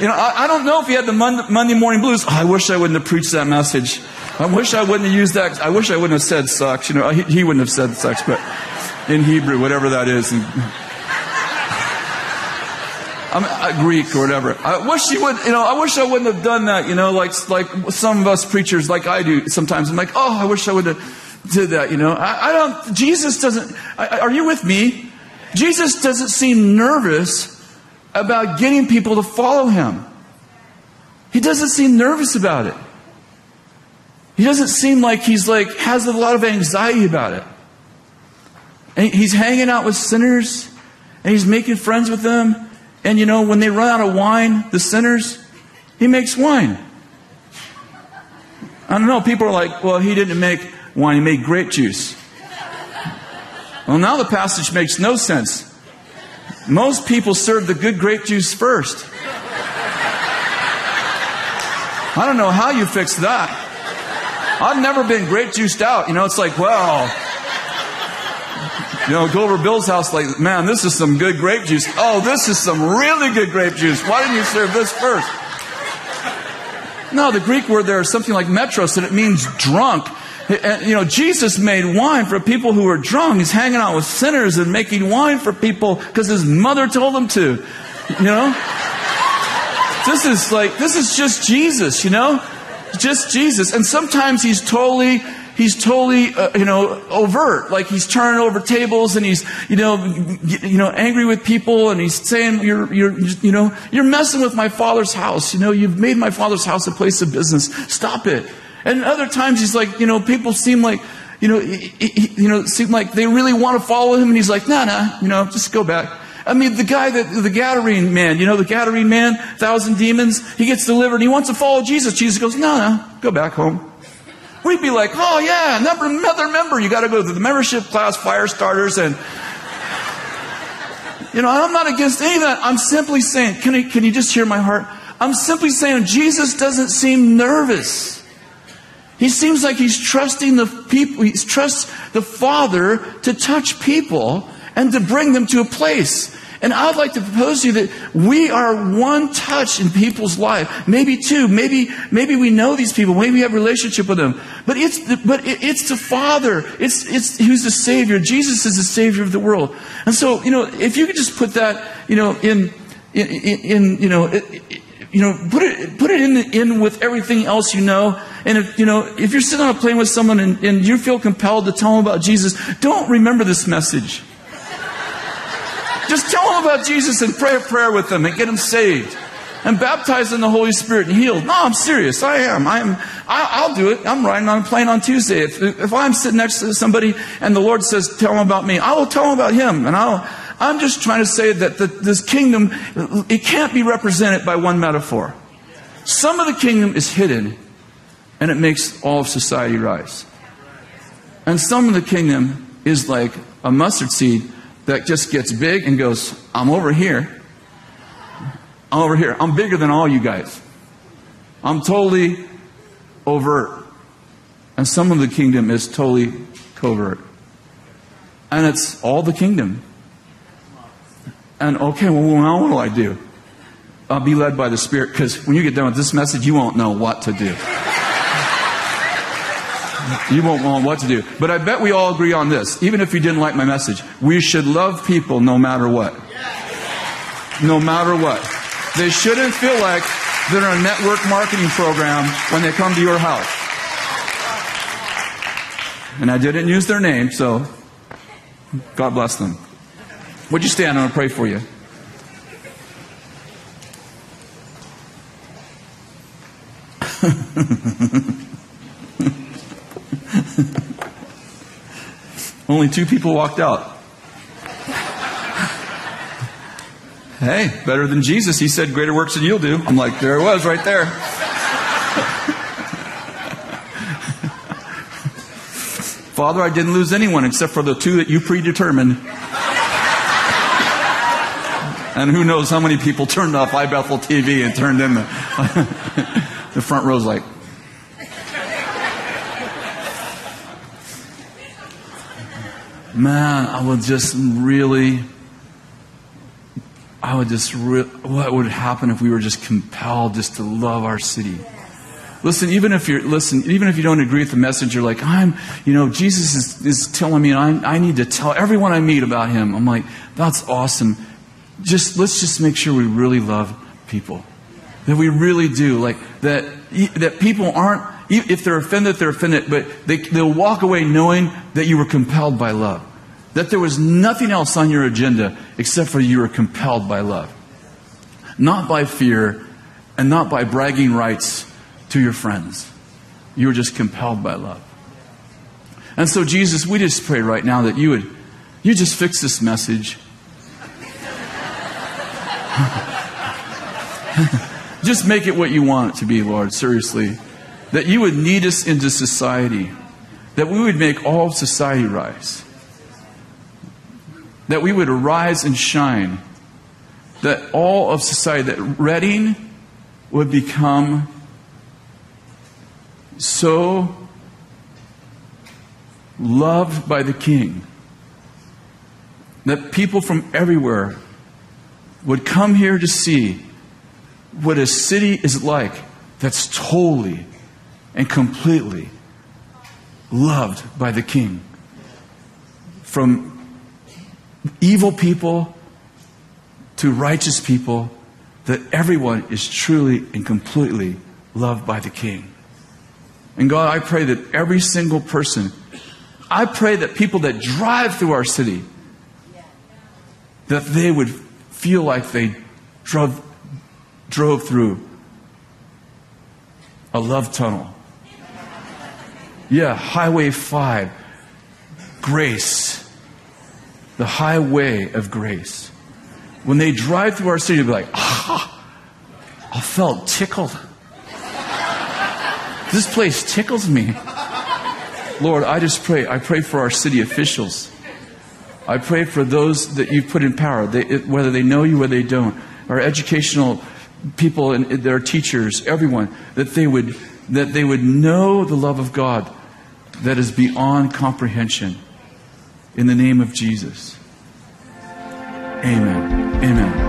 You know, I, I don't know if he had the Monday, Monday morning blues. Oh, I wish I wouldn't have preached that message. I wish I wouldn't have used that. I wish I wouldn't have said sucks. You know, he, he wouldn't have said sucks, but in Hebrew, whatever that is. And, I'm uh, Greek or whatever. I wish he would, you know, I wish I wouldn't have done that, you know, like, like some of us preachers, like I do sometimes. I'm like, oh, I wish I would have did that, you know. I, I don't, Jesus doesn't, I, are you with me? Jesus doesn't seem nervous about getting people to follow him. He doesn't seem nervous about it. He doesn't seem like he's like has a lot of anxiety about it. And he's hanging out with sinners and he's making friends with them. And you know, when they run out of wine, the sinners, he makes wine. I don't know, people are like, well, he didn't make wine, he made grape juice. Well, now the passage makes no sense. Most people serve the good grape juice first. I don't know how you fix that. I've never been grape juiced out. You know, it's like, well, you know, go over Bill's house like, man, this is some good grape juice. Oh, this is some really good grape juice. Why didn't you serve this first? No, the Greek word there is something like metros, and it means drunk. And, you know, Jesus made wine for people who were drunk. He's hanging out with sinners and making wine for people because his mother told him to. You know? This is like, this is just Jesus, you know? Just Jesus. And sometimes he's totally, he's totally, uh, you know, overt. Like he's turning over tables and he's, you know, you know, angry with people and he's saying, you're, you're, you know, you're messing with my father's house. You know, you've made my father's house a place of business. Stop it. And other times he's like, you know, people seem like, you know, he, he, you know, seem like they really want to follow him and he's like, nah, nah, you know, just go back. I mean, the guy that, the Gadarene man, you know, the Gadarene man, thousand demons, he gets delivered, and he wants to follow Jesus. Jesus goes, no, no, go back home. We'd be like, oh yeah, another, another member. You got to go to the membership class, fire starters, and you know, I'm not against any of that. I'm simply saying, can you, can you just hear my heart? I'm simply saying Jesus doesn't seem nervous. He seems like he's trusting the people, he trusts the Father to touch people and to bring them to a place. And I'd like to propose to you that we are one touch in people's life, maybe two, maybe maybe we know these people, maybe we have relationship with them. But it's the, but it, it's the Father. It's it's who's the Savior. Jesus is the Savior of the world. And so you know, if you could just put that you know in in, in, in you know. It, you know, put it put it in in with everything else you know. And if you know, if you're sitting on a plane with someone and, and you feel compelled to tell them about Jesus, don't remember this message. Just tell them about Jesus and pray a prayer with them and get them saved. And baptized in the Holy Spirit and healed. No, I'm serious. I am. I am. I, will do it. I'm riding on a plane on Tuesday. If, if I'm sitting next to somebody and the Lord says, tell them about me, I will tell them about Him. And I'll, I'm just trying to say that the, this kingdom, it can't be represented by one metaphor. Some of the kingdom is hidden and it makes all of society rise. And some of the kingdom is like a mustard seed that just gets big and goes, I'm over here. I'm over here. I'm bigger than all you guys. I'm totally overt. And some of the kingdom is totally covert. And it's all the kingdom. And okay, well, now what do I do? I'll be led by the Spirit because when you get done with this message, you won't know what to do. You won't know what to do. But I bet we all agree on this, even if you didn't like my message. We should love people no matter what. No matter what. They shouldn't feel like they're in a network marketing program when they come to your house. And I didn't use their name, so God bless them. Would you stand? I'm going to pray for you. Only two people walked out. hey, better than Jesus. He said, Greater works than you'll do. I'm like, there it was right there. Father, I didn't lose anyone except for the two that you predetermined. and who knows how many people turned off iBethel TV and turned in the, the front rows like, man, I would just really, I would just, re- what would happen if we were just compelled just to love our city? Listen, even if you're, listen, even if you don't agree with the message, you're like, I'm, you know, Jesus is, is telling me and I, I need to tell everyone I meet about him. I'm like, that's awesome. Just, let's just make sure we really love people. That we really do. Like, that, that people aren't, if they're offended, they're offended, but they, they'll walk away knowing that you were compelled by love. That there was nothing else on your agenda except for you were compelled by love. Not by fear and not by bragging rights to your friends. You were just compelled by love. And so, Jesus, we just pray right now that you would, you just fix this message. just make it what you want it to be, Lord, seriously that you would lead us into society, that we would make all society rise, that we would arise and shine, that all of society, that Redding would become so loved by the King that people from everywhere would come here to see what a city is like that's totally and completely loved by the king. From evil people to righteous people, that everyone is truly and completely loved by the king. And God, I pray that every single person, I pray that people that drive through our city, that they would feel like they drove, drove through a love tunnel yeah, Highway 5. Grace. The highway of grace. When they drive through our city, they'll be like, ah, I felt tickled. This place tickles me. Lord, I just pray. I pray for our city officials. I pray for those that you've put in power, they, whether they know you or they don't, our educational people and their teachers, everyone, that they would that they would know the love of God that is beyond comprehension. In the name of Jesus. Amen. Amen.